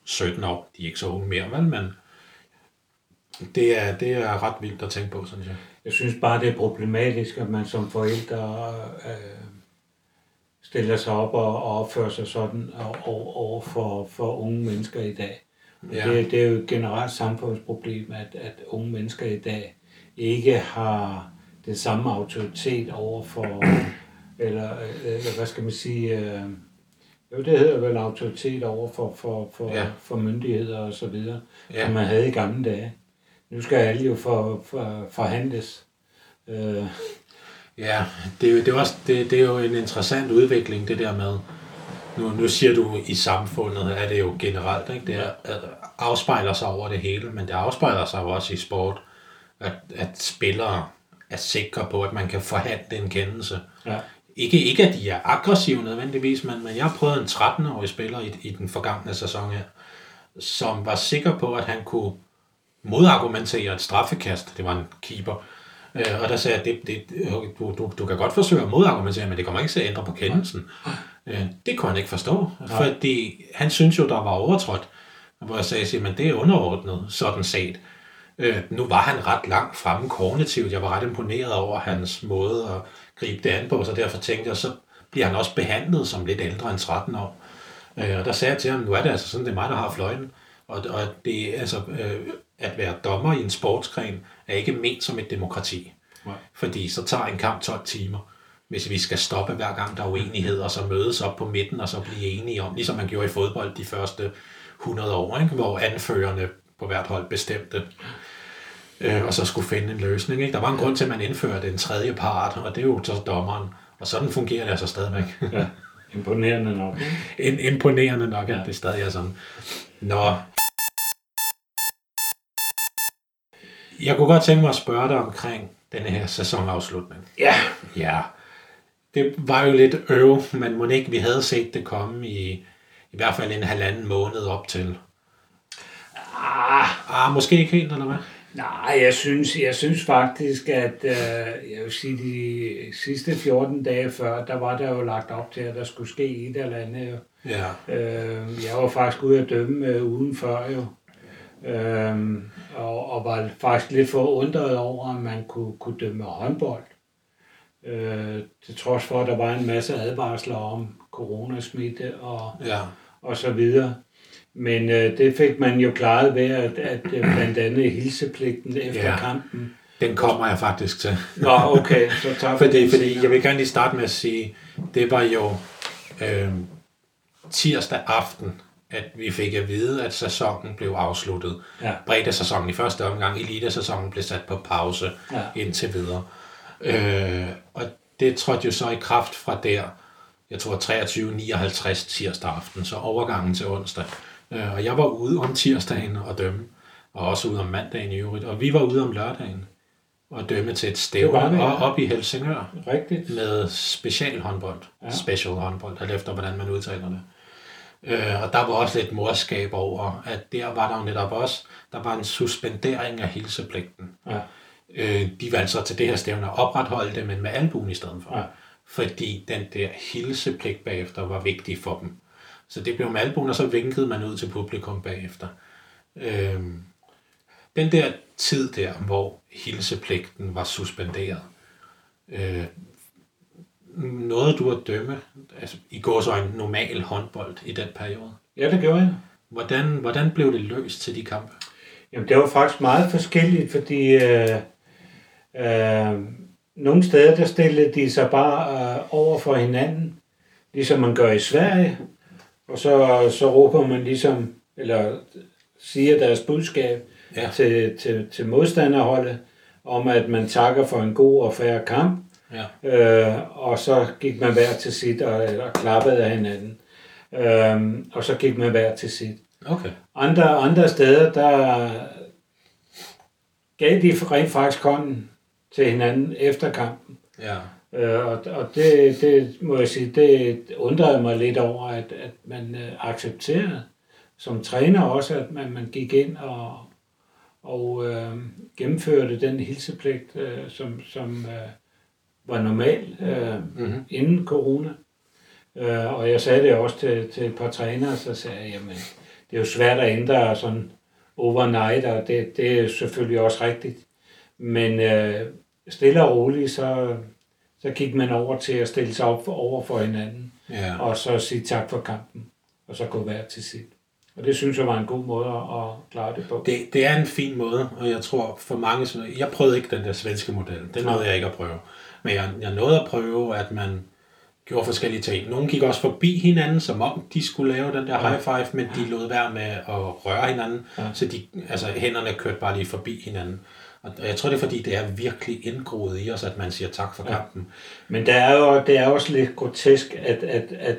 17 år, de er ikke så unge mere, vel? Men det er, det er ret vildt at tænke på, synes jeg. jeg synes bare, det er problematisk, at man som forældre øh, stiller sig op og, og opfører sig sådan over, over for, for unge mennesker i dag. Ja. Det, det er jo et generelt samfundsproblem, at, at unge mennesker i dag ikke har den samme autoritet over for, eller, eller hvad skal man sige, øh, jo det hedder vel autoritet over for, for, for, Ja. for myndigheder og så videre, ja. som man havde i gamle dage. Nu skal alle jo for, for, forhandles. Øh, Ja, det er jo, det er også, det, det er jo en interessant udvikling, det der med, nu, nu siger du i samfundet, er det jo generelt, ikke? det er, afspejler sig over det hele, men det afspejler sig jo også i sport, at, at spillere er sikre på, at man kan forhandle en kendelse. ja. Ikke, ikke at de er aggressive nødvendigvis, men, men jeg har prøvet en 13-årig spiller i, i den forgangne sæson her, som var sikker på, at han kunne modargumentere et straffekast. Det var en keeper. Øh, og der sagde jeg, det, det, du, du, du kan godt forsøge at modargumentere, men det kommer ikke til at ændre på kendelsen. Øh, det kunne han ikke forstå, fordi han synes jo, der var overtrådt. Hvor jeg sagde, men det er underordnet, sådan set. Øh, nu var han ret langt fremme kognitivt. Jeg var ret imponeret over hans måde at gribe det an på, så derfor tænkte jeg, så bliver han også behandlet som lidt ældre end 13 år. Øh, og der sagde jeg til ham, nu er det altså sådan, det er mig, der har fløjten. Og, og det, altså, øh, at være dommer i en sportsgren er ikke ment som et demokrati. Nej. Fordi så tager en kamp 12 timer. Hvis vi skal stoppe hver gang, der er uenighed, og så mødes op på midten, og så blive enige om, ligesom man gjorde i fodbold de første 100 år, ikke? hvor anførerne på hvert hold bestemte, øh, og så skulle finde en løsning. Ikke? Der var en grund til, at man indførte en tredje part, og det er jo så dommeren. Og sådan fungerer det altså stadigvæk. ja. Imponerende nok. En, *laughs* imponerende nok, at det stadig er sådan. Nå. Jeg kunne godt tænke mig at spørge dig omkring denne her sæsonafslutning. Ja. Ja, det var jo lidt øv, men må ikke vi havde set det komme i, i hvert fald en halvanden måned op til. Ah, Ah, måske ikke helt, eller hvad? nej, jeg synes, jeg synes faktisk, at øh, jeg vil sige, de sidste 14 dage før, der var der jo lagt op til, at der skulle ske et eller andet. Jo. Ja, Øh, jeg var faktisk ude at dømme øh, ugen før jo. Øh, og, og var faktisk lidt forundret over, at man kunne, kunne dømme håndbold. Øh, til trods for, at der var en masse advarsler om coronasmitte og, ja, og så videre. Men øh, det fik man jo klaret ved, at, at øh, blandt andet hilsepligten efter Ja. kampen. den kommer jeg faktisk til. Nå, okay, så tager vi Fordi, fordi jeg vil gerne lige starte med at sige, det var jo øh, tirsdag aften, at vi fik at vide, at sæsonen blev afsluttet. Ja. Bredde sæsonen i første omgang, elite-sæsonen blev sat på pause Ja. indtil videre. Øh, og det trådte jo så i kraft fra der, jeg tror 23.59 tirsdag aften, så overgangen til onsdag. Øh, og jeg var ude om tirsdagen og dømme, og også ude om mandagen i øvrigt, og vi var ude om lørdagen og dømme til et stævne ja. op i Helsingør Rigtigt. med specialhåndbold. Ja. special håndbold, alt efter hvordan man udtaler det. Øh, og der var også lidt morskab over, at der var der jo netop også, der var en suspendering af hilsepligten. Ja. Øh, de valgte så til det her stævne at opretholde det, men med albuen i stedet for. Ja. Fordi den der hilsepligt bagefter var vigtig for dem. Så det blev med albuen, og så vinkede man ud til publikum bagefter. Øh, den der tid der, hvor hilsepligten var suspenderet, øh, noget du at dømme, altså i går så en normal håndbold i den periode. Ja, det gjorde jeg. Hvordan, hvordan blev det løst til de kampe? Jamen, det var faktisk meget forskelligt, fordi øh, øh, nogle steder, der stillede de sig bare øh, over for hinanden, ligesom man gør i Sverige, og så, så råber man ligesom, eller siger deres budskab Ja. ja. til, til, til modstanderholdet, om at man takker for en god og færre kamp, Ja. øh, og så gik man hver til sit og, og klappede af hinanden. Øh, og så gik man hver til sit. Okay. Andre, andre steder, der gav de rent faktisk hånden til hinanden efter kampen. Ja. Øh, og og det, det må jeg sige, det undrede mig lidt over, at, at man øh, accepterede som træner også, at man, man gik ind og, og øh, gennemførte den hilsepligt, øh, som, som øh, var normal øh, Mm-hmm. inden corona. Øh, og jeg sagde det også til, til et par trænere, så sagde jeg, jamen, det er jo svært at ændre sådan overnight, og det, det er selvfølgelig også rigtigt. Men øh, stille og roligt, så, så gik man over til at stille sig op for, over for hinanden, Ja. og så sige tak for kampen, og så gå hver til sit. Og det synes jeg var en god måde at, klare det på. Det, det er en fin måde, og jeg tror for mange... som- Jeg prøvede ikke den der svenske model. Den nåede jeg ikke at prøve. Men jeg, jeg nåede at prøve, at man gjorde forskellige ting. Nogle gik også forbi hinanden, som om de skulle lave den der high five, men de lod være med at røre hinanden, Ja. så de, altså, hænderne kørte bare lige forbi hinanden. Og jeg tror, det er fordi, det er virkelig indgroet i os, at man siger tak for kampen. Men der er jo, det er også lidt grotesk, at, at, at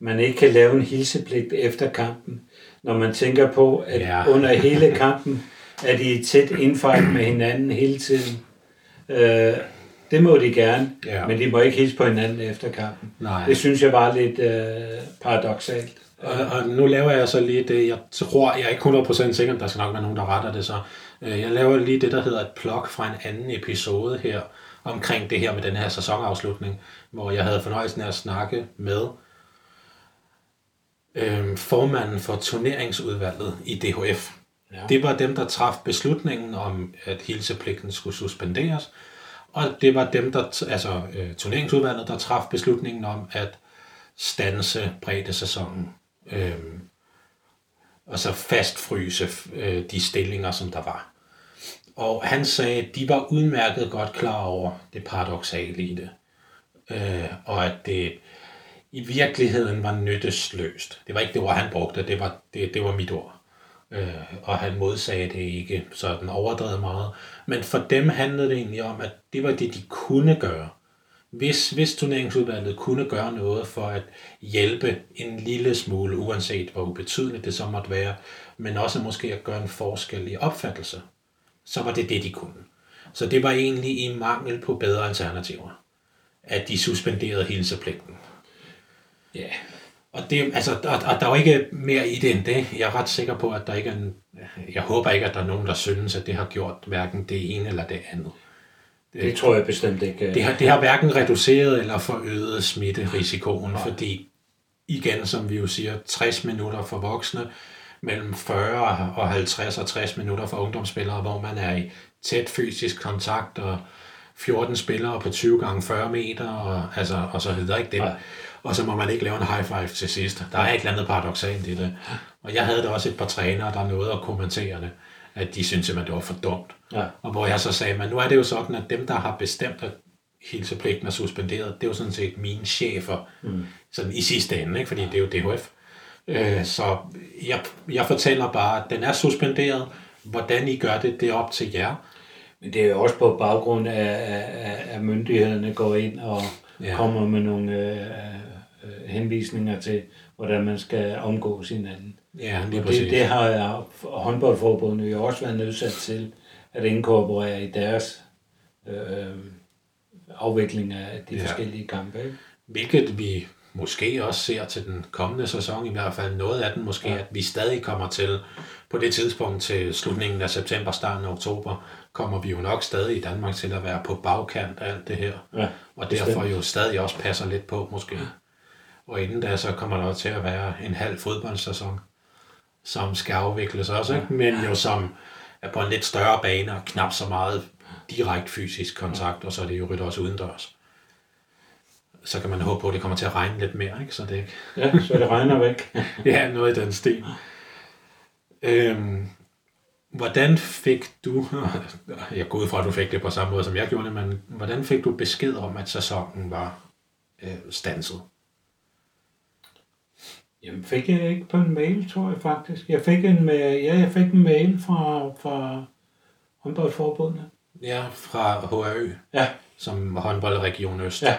man ikke kan lave en hilsepligt efter kampen, når man tænker på, at Ja. ja. *laughs* under hele kampen er de tæt indfight med hinanden hele tiden. Øh, det må de gerne, Ja. men de må ikke hilse på hinanden efter kampen. Nej. Det synes jeg var lidt øh, paradoxalt. Og, og nu laver jeg så lige det, jeg tror, jeg er ikke 100% sikker, der skal nok være nogen, der retter det så. Øh, Jeg laver lige det, der hedder et plug fra en anden episode her, omkring det her med den her sæsonafslutning, hvor jeg havde fornøjelsen af at snakke med øh, formanden for turneringsudvalget i DHF. Ja. Det var dem, der traf beslutningen om, at hilsepligten skulle suspenderes, og det var dem, der, altså øh, turneringsudvalget, der traf beslutningen om at stanse breddesæsonen. Øh, og så fastfryse øh, de stillinger, som der var. Og han sagde, at de var udmærket godt klar over det paradoxale i det. Øh, og at det i virkeligheden var nyttesløst. Det var ikke det ord, han brugte, det var, det, det var mit ord. Øh, og han modsagde det ikke sådan overdrevet meget. Men for dem handlede det egentlig om, at det var det, de kunne gøre. Hvis, hvis turneringsudvalget kunne gøre noget for at hjælpe en lille smule, uanset hvor ubetydeligt det så måtte være, men også måske at gøre en forskel i opfattelse, så var det det, de kunne. Så det var egentlig i mangel på bedre alternativer, at de suspenderede hilsepligten. Ja. Og, det, altså, og, og der er jo ikke mere i det end det. Jeg er ret sikker på, at der ikke er en, Jeg håber ikke, at der er nogen, der synes, at det har gjort hverken det ene eller det andet. Det tror jeg bestemt ikke. Det har, det har hverken reduceret eller forøget smitterisikoen, fordi igen, som vi jo siger, 60 minutter for voksne, mellem 40 og 50 og 60 minutter for ungdomsspillere, hvor man er i tæt fysisk kontakt, og 14 spillere på 20 gange 40 meter, og, altså, og så videre. Ikke det. Og så må man ikke lave en high five til sidst. Der er et eller andet paradoxalt i det. Og jeg havde da også et par trænere, der nåede at kommentere det, at de syntes simpelthen, det var for dumt. Ja. Og hvor jeg så sagde, men nu er det jo sådan, at dem, der har bestemt, at hilsepligten er suspenderet, det er jo sådan set mine chefer, mm. sådan i sidste ende, ikke? fordi det er jo DHF. Øh, så jeg, jeg fortæller bare, at den er suspenderet. Hvordan I gør det, det er op til jer. Men det er jo også på baggrund af, af myndighederne går ind og ja. kommer med nogle øh, øh, henvisninger til, hvordan man skal omgås hinanden. Ja, lige Og det, det har jeg, håndboldforbundet jo også været nødsat til at inkorporere i deres øh, afvikling af de Ja. forskellige kampe. Ikke? Hvilket vi måske også ser til den kommende sæson, i hvert fald noget af den måske, ja. At vi stadig kommer til, på det tidspunkt til slutningen af september, starten af oktober, kommer vi jo nok stadig i Danmark til at være på bagkant af alt det her. Ja, og bestemt. derfor jo stadig også passer lidt på måske. Og inden da, så kommer der til at være en halv fodboldsæson, som skal afvikles også, ikke? men jo som er på en lidt større bane og knap så meget direkte fysisk kontakt, og så er det jo ryddet også udendørs. Så kan man håbe på, at det kommer til at regne lidt mere, ikke? så det ikke Ja, så det regner væk. *laughs* Ja, noget i den stil. Øhm, hvordan fik du, *laughs* jeg går ud fra, at du fik det på samme måde, som jeg gjorde det, men hvordan fik du besked om, at sæsonen var øh, stanset? Jamen fik jeg ikke på en mail, tror jeg faktisk. Jeg fik en, ja, jeg fik en mail fra, fra håndboldforbundet. Ja, fra HRØ, Ja, som håndboldregion Øst. ja,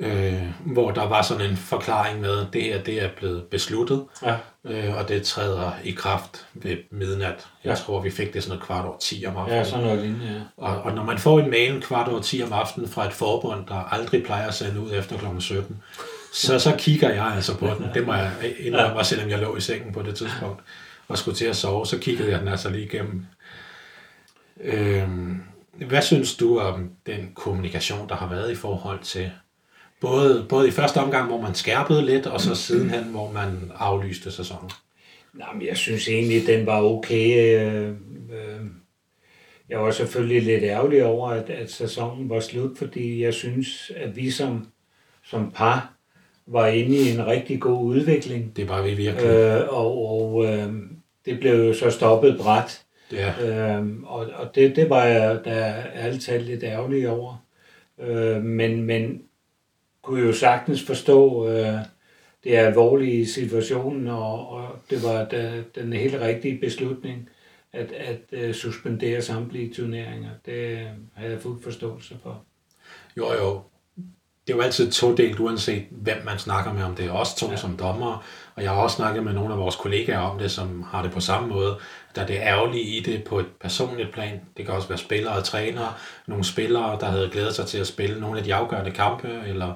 Øh, hvor der var sådan en forklaring med, at det her det er blevet besluttet, ja. øh, og det træder i kraft ved midnat. Jeg Ja. tror, vi fik det sådan noget kvart over 10 om aftenen. Ja, sådan noget lignende, ja. Og, og når man får en mail kvart over 10 om aftenen fra et forbund, der aldrig plejer at sende ud efter kl. 17, så, så kigger jeg altså på den. Det må jeg indrømme, ja. selvom jeg lå i sengen på det tidspunkt og skulle til at sove, så kiggede jeg den altså lige igennem. Øhm, hvad synes du om den kommunikation, der har været i forhold til både, både i første omgang, hvor man skærpede lidt, og så sidenhen, hvor man aflyste sæsonen? Jamen, jeg synes egentlig, den var okay. Øh, øh, jeg var selvfølgelig lidt ærgerlig over, at, at sæsonen var slut, fordi jeg synes, at vi som, som par var inde i en rigtig god udvikling. Det var vi virkelig. Øh, og og øh, det blev jo så stoppet bræt. Ja, Øhm, og og det, det var jeg da ærligt talt lidt ærgerlig over. Øh, men, men kunne jo sagtens forstå øh, det alvorlige situationen, og, og det var da, den helt rigtige beslutning at, at uh, suspendere samtlige turneringer. Det havde jeg fuld forståelse for. Jo, jo. Det er jo altid to delt, uanset hvem man snakker med om det. er Os to ja. som dommer, og jeg har også snakket med nogle af vores kollegaer om det, som har det på samme måde. Der er det ærgerlige i det på et personligt plan. Det kan også være spillere og trænere. Nogle spillere, der havde glædet sig til at spille nogle af de afgørende kampe, eller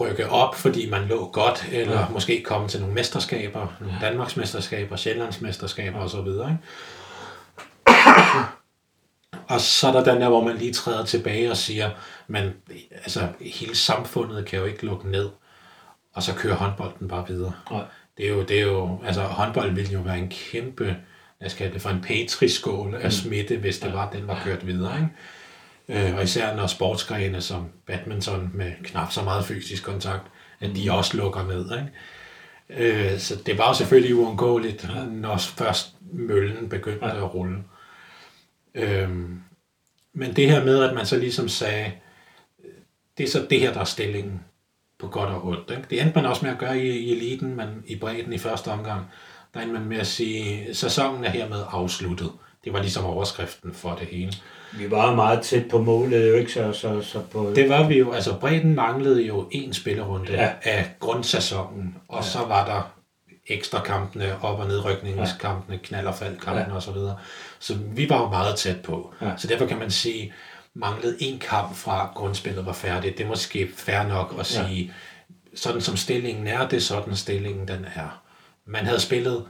rykke op, fordi man lå godt, eller ja. måske komme til nogle mesterskaber, nogle Danmarks mesterskaber, Sjællands mesterskaber osv. Ikke? Og så er der den der, hvor man lige træder tilbage og siger, men altså, hele samfundet kan jo ikke lukke ned, og så kører håndbolden bare videre. Nej. Det er jo, det er jo, altså håndbold ville jo være en kæmpe, jeg skal det for en petriskål af smitte, hvis det var, den var kørt videre. Ikke? Øh, og især når sportsgrene som badminton med knap så meget fysisk kontakt, at de også lukker ned. Ikke? Øh, så det var jo selvfølgelig uundgåeligt, når først møllen begyndte at rulle. Øhm, men det her med, at man så ligesom sagde, det er så det her, der er stillingen på godt og ondt. Ikke? Det endte man også med at gøre i, i eliten, men i bredden i første omgang, der endte man med at sige, sæsonen er hermed afsluttet. Det var ligesom overskriften for det hele. Vi var meget tæt på målet, jo ikke? Så, så, så på, Det var vi jo, altså bredden manglede jo en spillerunde Ja. af grundsæsonen, og ja. så var der ekstra kampene, op- og nedrykningskampene, knald- og faldkampene ja. osv. Så vi var jo meget tæt på. Ja. Så derfor kan man sige, manglede en kamp fra grundspillet var færdigt. Det er måske fair nok at sige, ja. sådan som stillingen er, det er sådan stillingen den er. Man havde spillet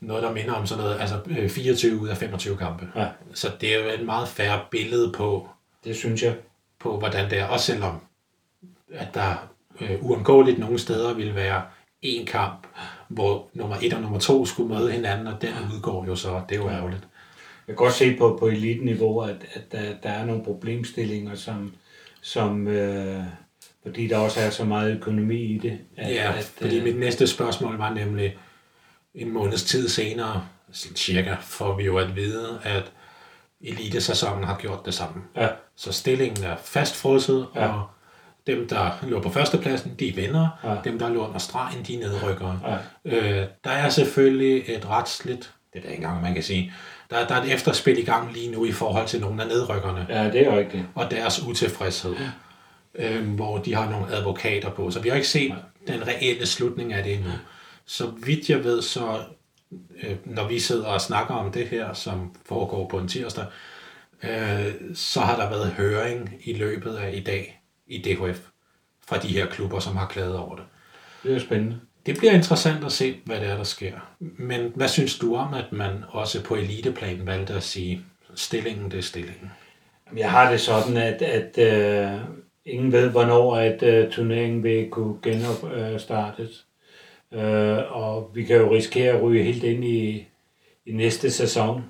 noget, der minder om sådan noget, altså øh, 24 ud af 25 kampe. Ja. Så det er jo et meget færre billede på, det synes jeg. på, hvordan det er, også selvom at der øh, uundgåeligt nogle steder vil være en kamp, hvor nummer et og nummer to skulle møde hinanden, og den udgår jo så, det er jo ærgerligt. Jeg kan godt se på, på eliteniveau, at, at der, der er nogle problemstillinger, som, som øh, fordi der også er så meget økonomi i det. At, Ja, at, fordi øh, mit næste spørgsmål var nemlig, en måneds tid senere, cirka, får vi jo at vide, at elitesæsonen har gjort det samme. Ja, Så stillingen er fastfrosset, Ja. og dem, der lå på førstepladsen, de vinder. Ja. Dem, der lå under stregen, de er nedrykkere. Ja. Øh, der er selvfølgelig et retsligt, det er ikke engang, man kan sige, der, der er et efterspil i gang lige nu i forhold til nogle af nedrykkerne ja, det er rigtigt. og deres utilfredshed, øh, hvor de har nogle advokater på. Så vi har ikke set den reelle slutning af det endnu. Så vidt jeg ved, så øh, når vi sidder og snakker om det her, som foregår på en tirsdag, øh, så har der været høring i løbet af i dag i DHF fra de her klubber, som har klaget over det. Det er spændende. Det bliver interessant at se, hvad det er, der sker. Men hvad synes du om, at man også på eliteplan valgte at sige, stillingen, det er stillingen? Jeg har det sådan, at, at øh, ingen ved, hvornår at øh, turneringen vil kunne genopstartes. Øh, og vi kan jo risikere at ryge helt ind i, i næste sæson.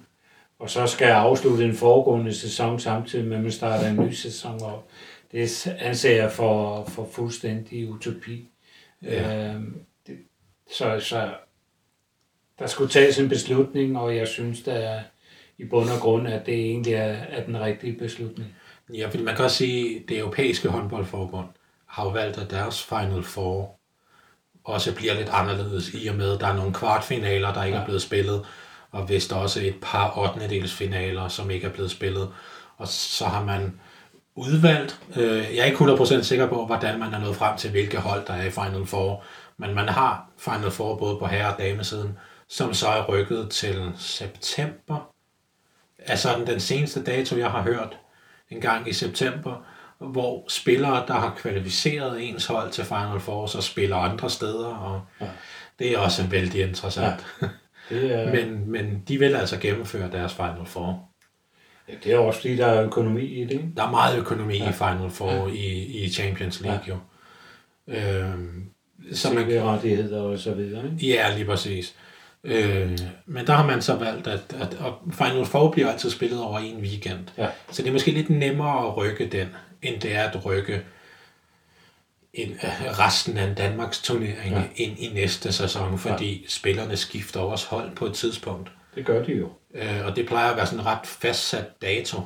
Og så skal jeg afslutte en foregående sæson samtidig med, at man starter en ny sæson op. Det anser jeg for, for fuldstændig utopi. Ja. Øh, så, så der skulle tages en beslutning, og jeg synes, der i bund og grund, at det egentlig er, er den rigtige beslutning. Ja, fordi man kan også sige, at det europæiske håndboldforbund har jo valgt, at deres Final Four også bliver lidt anderledes i og med, at der er nogle kvartfinaler, der ikke ja. er blevet spillet, og vist også et par 8. finaler, som ikke er blevet spillet. Og så har man udvalgt, øh, jeg er ikke 100% sikker på, hvordan man er nået frem til, hvilke hold, der er i Final Four, men man har Final Four både på herre- og damesiden, som så er rykket til september. Altså den seneste dato, jeg har hørt, en gang i september, hvor spillere, der har kvalificeret ens hold til Final Four, så spiller andre steder, og ja. det er også vældig interessant. Ja. Det er... *laughs* men, men de vil altså gennemføre deres Final Four. Ja, det er også fordi, der er økonomi i det, ikke? Der er meget økonomi ja. i Final Four ja. i, i Champions League, ja. jo. Øhm, så man, rettigheder og så videre, ikke? Ja, lige præcis. Øh, men der har man så valgt, at, at, at Final Four bliver altid spillet over en weekend. Ja. Så det er måske lidt nemmere at rykke den, end det er at rykke en, øh, resten af Danmarks turnering ja. ind i næste sæson, fordi ja. spillerne skifter også hold på et tidspunkt. Det gør de jo. Øh, og det plejer at være sådan en ret fastsat dato.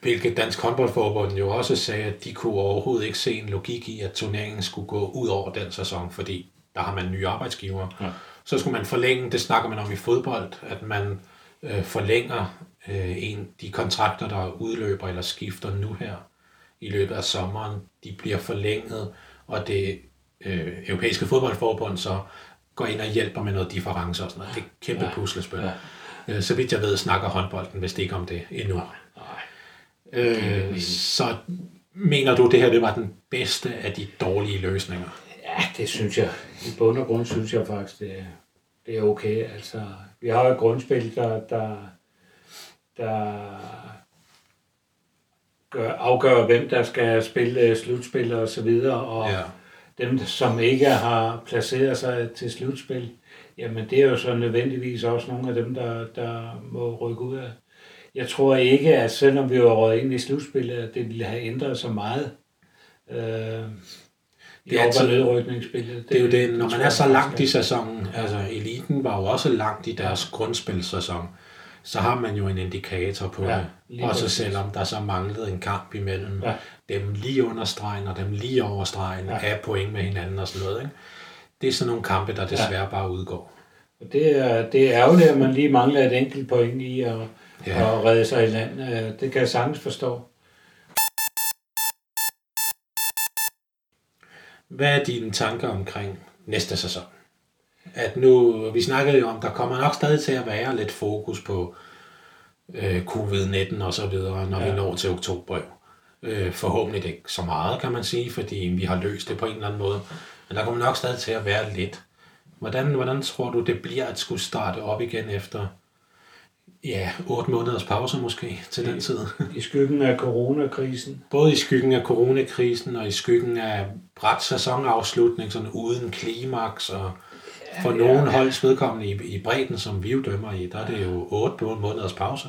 Hvilket Dansk Håndboldforbund jo også sagde, at de kunne overhovedet ikke se en logik i, at turneringen skulle gå ud over den sæson, fordi der har man nye arbejdsgiver. Ja. Så skulle man forlænge, det snakker man om i fodbold, at man øh, forlænger øh, en, de kontrakter, der udløber eller skifter nu her i løbet af sommeren, de bliver forlænget, og det øh, europæiske fodboldforbund så går ind og hjælper med noget difference og sådan noget. Det er et kæmpe ja. puslespil. Ja. Øh, så vidt jeg ved, snakker håndbolden hvis det ikke om det endnu. Øh, så mener du, det her det var den bedste af de dårlige løsninger? Ja, det synes jeg. I bund og grund synes jeg faktisk, det er, det er okay. Altså, vi har jo et grundspil, der, der, der gør, afgør, hvem der skal spille slutspil og så videre, og ja. dem, som ikke har placeret sig til slutspil, jamen det er jo så nødvendigvis også nogle af dem, der, der må rykke ud af. Jeg tror ikke, at selvom vi var røget ind i slutspillet, at det ville have ændret så meget. Øh, det er altid, nedrykningsspillet. Det, det er jo det, når man er så langt i sæsonen, altså eliten var jo også langt i deres grundspilsæson, så har man jo en indikator på ja, det. Også præcis. selvom der så manglede en kamp imellem ja. dem lige under stregen og dem lige over stregen ja. af point med hinanden og sådan noget. Ikke? Det er sådan nogle kampe, der desværre ja. bare udgår. Og det er, det er ærgerligt, at man lige mangler et enkelt point i at, ja. at redde sig i land. Det kan jeg sagtens forstå. Hvad er dine tanker omkring næste sæson? At nu, vi snakkede jo om, der kommer nok stadig til at være lidt fokus på øh, covid-19 og så videre, når ja. vi når til oktober. Øh, forhåbentlig ikke så meget, kan man sige, fordi vi har løst det på en eller anden måde. Men der kommer nok stadig til at være lidt. Hvordan, hvordan tror du, det bliver at skulle starte op igen efter ja, otte måneders pause måske til den tid. *laughs* I skyggen af coronakrisen? Både i skyggen af coronakrisen og i skyggen af bræt sæsonafslutning, sådan uden klimaks og for ja, nogen ja. holds vedkommende i, i bredden, som vi jo dømmer i, der er det jo otte måneders pause.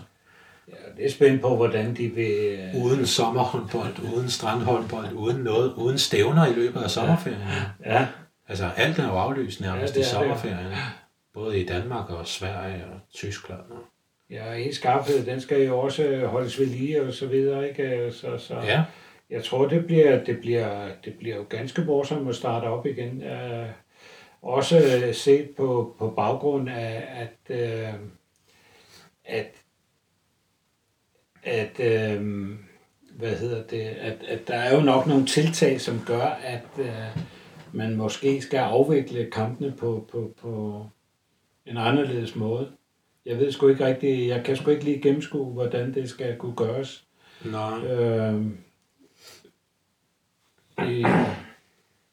Ja, det er spændt på, hvordan de vil... Øh, uden sommerhåndbold, uden strandhåndbold, uden noget, uden stævner i løbet af sommerferien. Ja. ja. Altså alt er jo aflyst nærmest ja, i sommerferien. Det. Både i Danmark og Sverige og Tyskland. Og Ja, en skarphed, den skal jo også holdes ved lige og så videre, ikke? Så, så ja. jeg tror, det bliver, det bliver, det bliver jo ganske morsomt at starte op igen. Uh, også set på, på baggrund af, at, uh, at, at uh, hvad hedder det, at, at der er jo nok nogle tiltag, som gør, at uh, man måske skal afvikle kampene på, på, på en anderledes måde. Jeg ved sgu ikke rigtig, jeg kan sgu ikke lige gennemskue, hvordan det skal kunne gøres. Nej. Øh, i,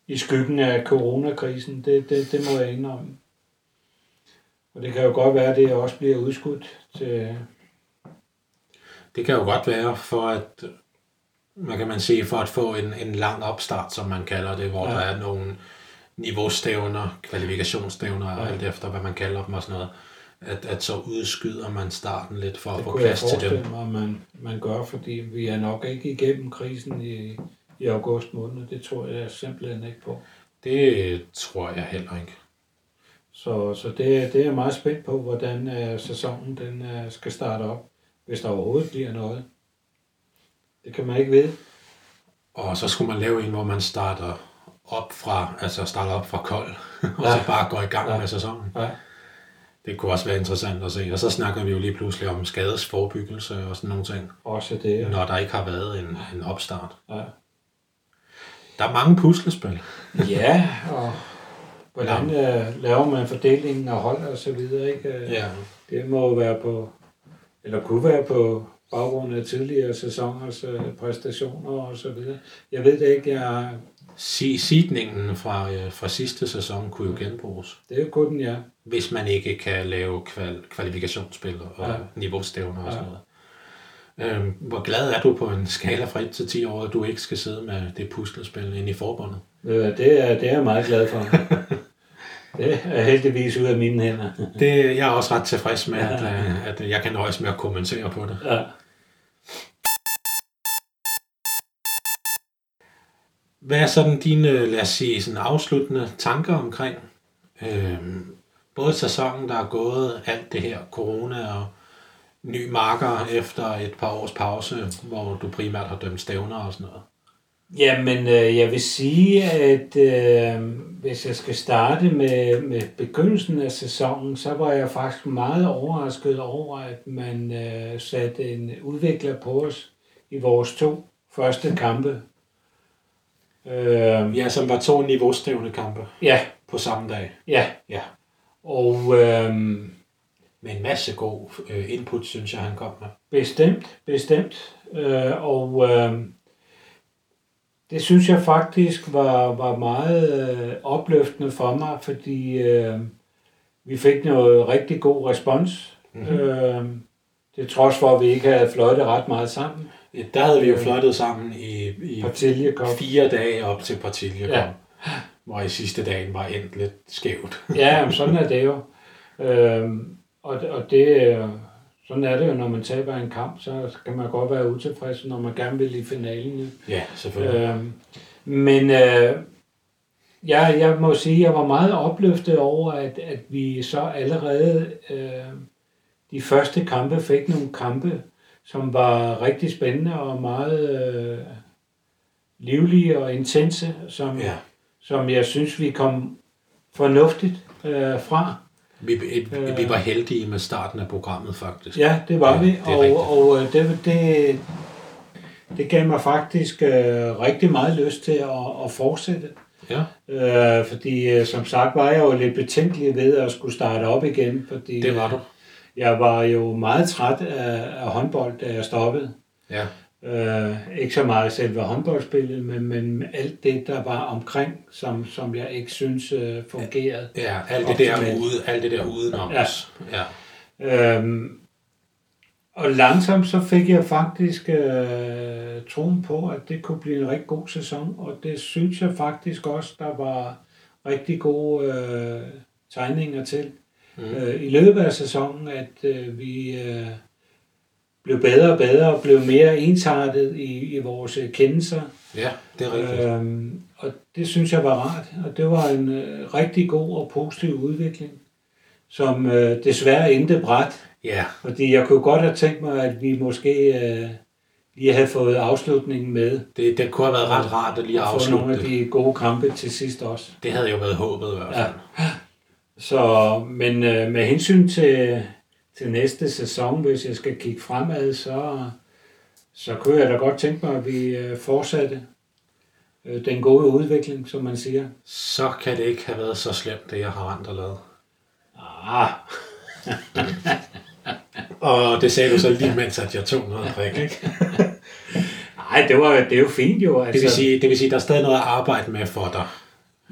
I skyggen af coronakrisen, det, det, det må jeg indrømme. Og det kan jo godt være, at det også bliver udskudt til... Det kan jo godt være for at, man kan man sige, for at få en, en lang opstart, som man kalder det, hvor ja. der er nogle niveaustævner, kvalifikationsstævner, ja. alt efter hvad man kalder dem og sådan noget at, at så udskyder man starten lidt for det at få plads til dem. Mig, man, man gør, fordi vi er nok ikke igennem krisen i, i august måned. Det tror jeg simpelthen ikke på. Det tror jeg heller ikke. Så, så det, det er jeg meget spændt på, hvordan uh, sæsonen den uh, skal starte op, hvis der overhovedet bliver noget. Det kan man ikke vide. Og så skulle man lave en, hvor man starter op fra, altså starte op fra kold, *laughs* og ja. så bare gå i gang ja. med sæsonen. Ja. Det kunne også være interessant at se. Og så snakker vi jo lige pludselig om skadesforebyggelse og sådan nogle ting, Også det. Ja. når der ikke har været en, en opstart. Ja. Der er mange puslespil. ja, og hvordan øh, laver man fordelingen af hold og så videre, ikke? Øh, Ja. Det må være på, eller kunne være på baggrund af tidligere sæsoners øh, præstationer og så videre. Jeg ved det ikke, jeg, Si- Seedningen fra, øh, fra sidste sæson kunne jo genbruges, det er jo kun ja. hvis man ikke kan lave kval- kvalifikationsspil og Ja. ja. niveaustævner og Ja. sådan noget. Øhm, hvor glad er du på en skala fra 1 til 10 år, at du ikke skal sidde med det puslespil inde i forbundet? Øh, Det er, det er jeg meget glad for. *laughs* det er heldigvis ud af mine hænder. Det, jeg er også ret tilfreds med, at, øh, at jeg kan nøjes med at kommentere på det. ja. Hvad er sådan dine, lad os sige, sådan afsluttende tanker omkring øh, både sæsonen, der er gået, alt det her corona og ny marker efter et par års pause, hvor du primært har dømt stævner og sådan noget? Jamen, øh, jeg vil sige, at øh, hvis jeg skal starte med, med begyndelsen af sæsonen, så var jeg faktisk meget overrasket over, at man øh, satte en udvikler på os i vores to første kampe. Øh, Ja, som var to niveaustævne kampe ja, på samme dag. ja. Ja. Og øh, Med en masse god øh, input, synes jeg, han kom med. Bestemt, bestemt. Øh, og øh, det synes jeg faktisk var, var meget øh, opløftende for mig, fordi øh, vi fik noget rigtig god respons. Mm-hmm. Øh, det trods for, at vi ikke havde fløjtet ret meget sammen. Der havde vi jo fløjtet sammen i, i fire dage op til Partilje kom, Ja. hvor i sidste dagen var endt lidt skævt. Ja, men sådan er det jo. Øh, og, og det, øh, sådan er det jo, når man taber en kamp, så kan man godt være utilfreds, når man gerne vil i finalen. Ja, selvfølgelig. Øh, men øh, jeg, jeg må sige, at jeg var meget opløftet over, at, at vi så allerede øh, de første kampe fik nogle kampe, som var rigtig spændende og meget øh, livlige og intense, som, Ja. som jeg synes, vi kom fornuftigt øh, fra. Vi, vi var heldige med starten af programmet, faktisk. Ja, det var Ja, vi, det rigtigt. og, og øh, det, det, det gav mig faktisk øh, rigtig meget lyst til at, at fortsætte. Ja. Øh, fordi øh, som sagt var jeg jo lidt betænkelig ved at skulle starte op igen, fordi Det var du. Jeg var jo meget træt af, af håndbold, da jeg stoppede. Ja. Øh, ikke så meget selve håndboldspillet, men, men alt det, der var omkring, som, som jeg ikke synes øh, fungerede. Ja, alt det der ude, alt det der udenom Ja. Ja. Øhm, og langsomt så fik jeg faktisk øh, troen på, at det kunne blive en rigtig god sæson, og det synes jeg faktisk også, der var rigtig gode øh, tegninger til. Mm. Øh, I løbet af sæsonen, at øh, vi øh, blev bedre og bedre og blev mere ensartet i, i vores øh, kendelser. ja, det er rigtigt. Øhm, og det synes jeg var rart, og det var en øh, rigtig god og positiv udvikling, som øh, desværre endte bræt. Ja, Fordi jeg kunne godt have tænkt mig, at vi måske øh, lige havde fået afslutningen med. det, det kunne have været ret rart at lige Og få nogle afslutte af de gode kampe til sidst også. Det havde jo været håbet i hvert fald. Så, men øh, med hensyn til, til næste sæson, hvis jeg skal kigge fremad, så, så kunne jeg da godt tænke mig, at vi øh, fortsatte øh, den gode udvikling, som man siger. Så kan det ikke have været så slemt, det jeg har rent og lavet. Ah, *laughs* Og det sagde du så lige mens, at jeg tog noget at drikke, ikke? nej, det, var, det er jo fint jo. Altså, Det vil sige, det vil sige, der er stadig noget at arbejde med for dig.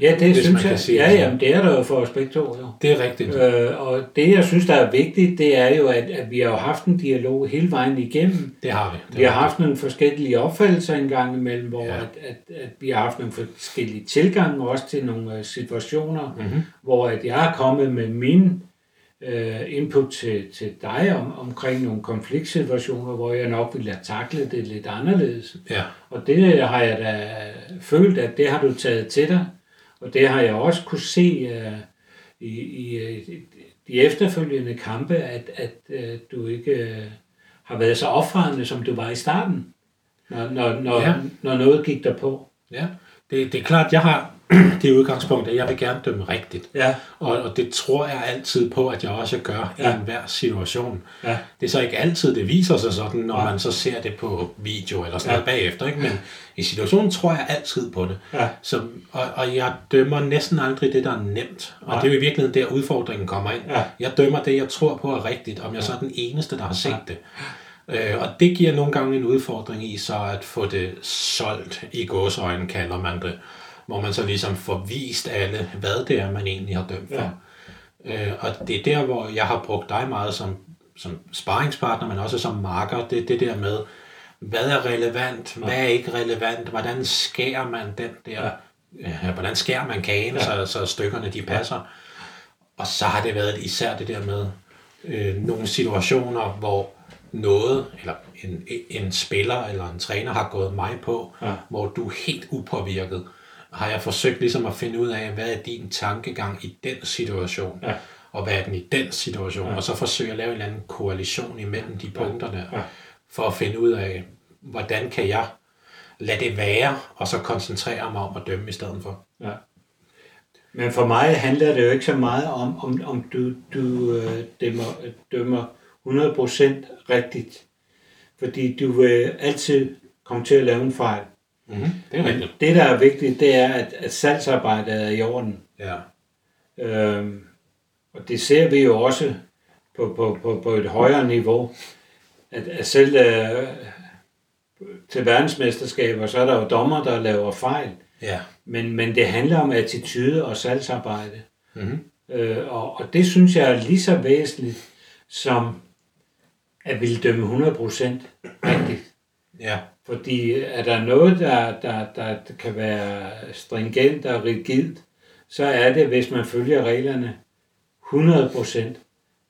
Ja, det hvis synes man kan jeg. sige Ja, det jamen, det er der jo for os begge to, jo. Det er rigtigt. Øh, og det, jeg synes, der er vigtigt, det er jo, at, at vi har jo haft en dialog hele vejen igennem. Det har vi. Det Vi har er haft nogle forskellige opfattelser engang imellem, hvor Ja. at, at, at vi har haft nogle forskellige tilgange også til nogle øh, situationer, Mhm. mm-hmm. hvor at jeg er kommet med min øh, input til, til dig om, omkring nogle konfliktsituationer, hvor jeg nok ville have taklet det lidt anderledes. Ja, Og det har jeg da følt, at det har du taget til dig, og det har jeg også kunne se uh, i, i, de efterfølgende kampe, at, at uh, du ikke uh, har været så opfarende, som du var i starten, når, når, når, ja. når noget gik der på. ja. det, det er klart, jeg har det udgangspunkt, at jeg vil gerne dømme rigtigt. Ja. Og, og det tror jeg altid på, at jeg også gør ja. Ja. i enhver situation. Ja. Det er så ikke altid, det viser sig sådan, når Nej. man så ser det på video eller sådan Ja. noget bagefter. Ikke? Men i situationen tror jeg altid på det. Ja. Så, og, og jeg dømmer næsten aldrig det, der er nemt. Og Nej. det er jo i virkeligheden der, udfordringen kommer ind. Ja. Jeg dømmer det, jeg tror på er rigtigt, om jeg så er den eneste, der har set det. Øh, og det giver nogle gange en udfordring i så at få det solgt i gåsøjne, kalder man det. Hvor man så ligesom får vist alle, hvad det er, man egentlig har dømt for. Øh, og det er der, hvor jeg har brugt dig meget som, som sparringspartner, men også som marker. Det det der med, hvad er relevant, hvad er ikke relevant, hvordan skærer man den der, ja. hvordan skærer man kagen, ja. så, så stykkerne de passer. Og så har det været især det der med øh, nogle situationer, hvor noget, eller en, en spiller eller en træner har gået mig på, Ja. hvor du er helt upåvirket, har jeg forsøgt ligesom at finde ud af, hvad er din tankegang i den situation, Ja. og hvad er den i den situation, ja. og så forsøge at lave en eller anden koalition imellem de punkter der, Ja. for at finde ud af, hvordan kan jeg lade det være, og så koncentrere mig om at dømme i stedet for. Ja. Men for mig handler det jo ikke så meget om, om, om du, du øh, dømmer, dømmer 100% rigtigt. Fordi du vil altid komme til at lave en fejl. Mm-hmm. Det er Men rigtigt. det, der er vigtigt, det er, at, at salgsarbejdet er i orden. Ja. Øhm, og det ser vi jo også på, på, på, på et højere niveau, at, at selv øh, til verdensmesterskaber, så er der jo dommer, der laver fejl. Ja. Men, men det handler om attitude og salgsarbejde. Mm-hmm. Øh, og, og det synes jeg er lige så væsentligt som at ville dømme 100% rigtigt. Ja. Fordi er der noget, der, der, der kan være stringent og rigidt, så er det, hvis man følger reglerne 100%.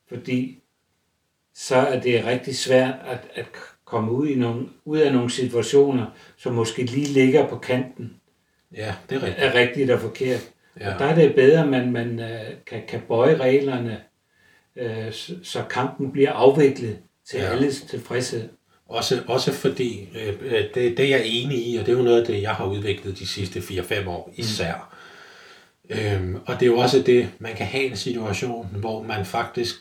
Fordi så er det rigtig svært at, at komme ud, i nogle, ud af nogle situationer, som måske lige ligger på kanten Ja, det er rigtigt. er rigtigt og forkert. Ja. Og der er det bedre, at man, man øh, kan, kan bøje reglerne, øh, så, kampen bliver afviklet til ja. alles tilfredshed. Også, også fordi, øh, øh, det, det er jeg enig i, og det er jo noget af det, jeg har udviklet de sidste 4-5 år især. Mm. Øhm, og det er jo også det, man kan have en situation, hvor man faktisk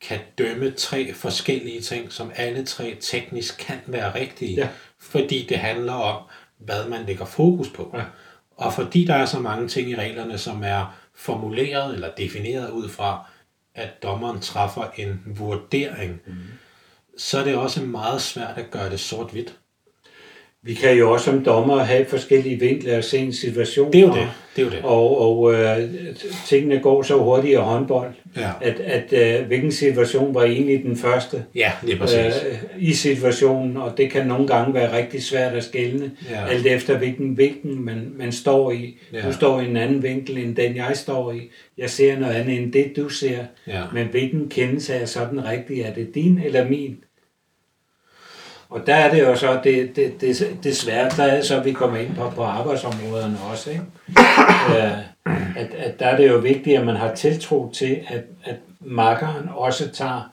kan dømme tre forskellige ting, som alle tre teknisk kan være rigtige, Ja. fordi det handler om, hvad man lægger fokus på. Ja. Og fordi der er så mange ting i reglerne, som er formuleret eller defineret ud fra, at dommeren træffer en vurdering, mm så er det også meget svært at gøre det sort-hvidt. Vi kan jo også som dommer have forskellige vinkler og se en situation. Det er jo det. Det er jo det. Og, og øh, tingene går så hurtigt i håndbold, Ja, at, at øh, hvilken situation var egentlig den første ja det er præcis. øh, i situationen, og det kan nogle gange være rigtig svært at skelne, Ja. alt efter hvilken vinkel man, man står i. Ja. Du står i en anden vinkel end den, jeg står i. Jeg ser noget andet end det, du ser. Ja. Men hvilken kendelse er så den rigtige? Er det din eller min? Og der er det jo så, det, det, det, det svært, der er så, at vi kommer ind på, på arbejdsområderne også, ikke? Øh, at, at der er det jo vigtigt, at man har tiltro til, at, at makkeren også tager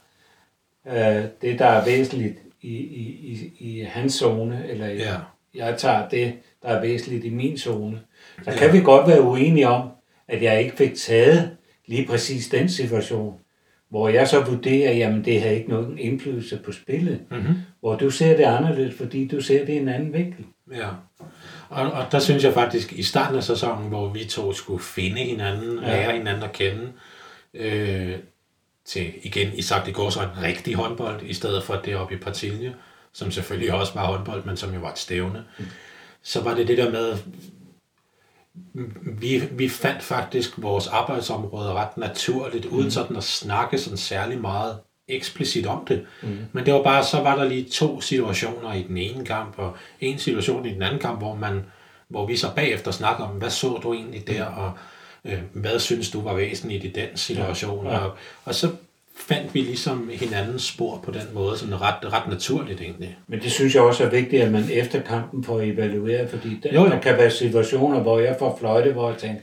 øh, det, der er væsentligt i, i, i, i hans zone, eller i, Ja. jeg tager det, der er væsentligt i min zone. Så kan vi godt være uenige om, at jeg ikke fik taget lige præcis den situation, hvor jeg så vurderer, jamen det har ikke nogen indflydelse på spillet. Mm-hmm. Hvor du ser det anderledes, fordi du ser det i en anden vinkel. Ja. Og, og der synes jeg faktisk, i starten af sæsonen, hvor vi to skulle finde hinanden, ja. lære hinanden at kende, øh, til igen, I sagt i går, så en rigtig håndbold, i stedet for det oppe i Partilje, som selvfølgelig også var håndbold, men som jo var et stævne, mm. så var det det der med, vi, vi fandt faktisk vores arbejdsområde ret naturligt, uden Mm. sådan at snakke sådan særlig meget eksplicit om det. Mm. Men det var bare, så var der lige to situationer i den ene kamp, og en situation i den anden kamp, hvor man hvor vi så bagefter snakker om, hvad så du egentlig der, og øh, hvad synes du var væsentligt i den situation. Ja, Ja, ja. ja. Og, og så fandt vi ligesom hinandens spor på den måde, sådan ret, ret naturligt egentlig. Men det synes jeg også er vigtigt, at man efter kampen får evalueret, fordi der, Jo, jo. der kan være situationer, hvor jeg får fløjte, hvor jeg tænker,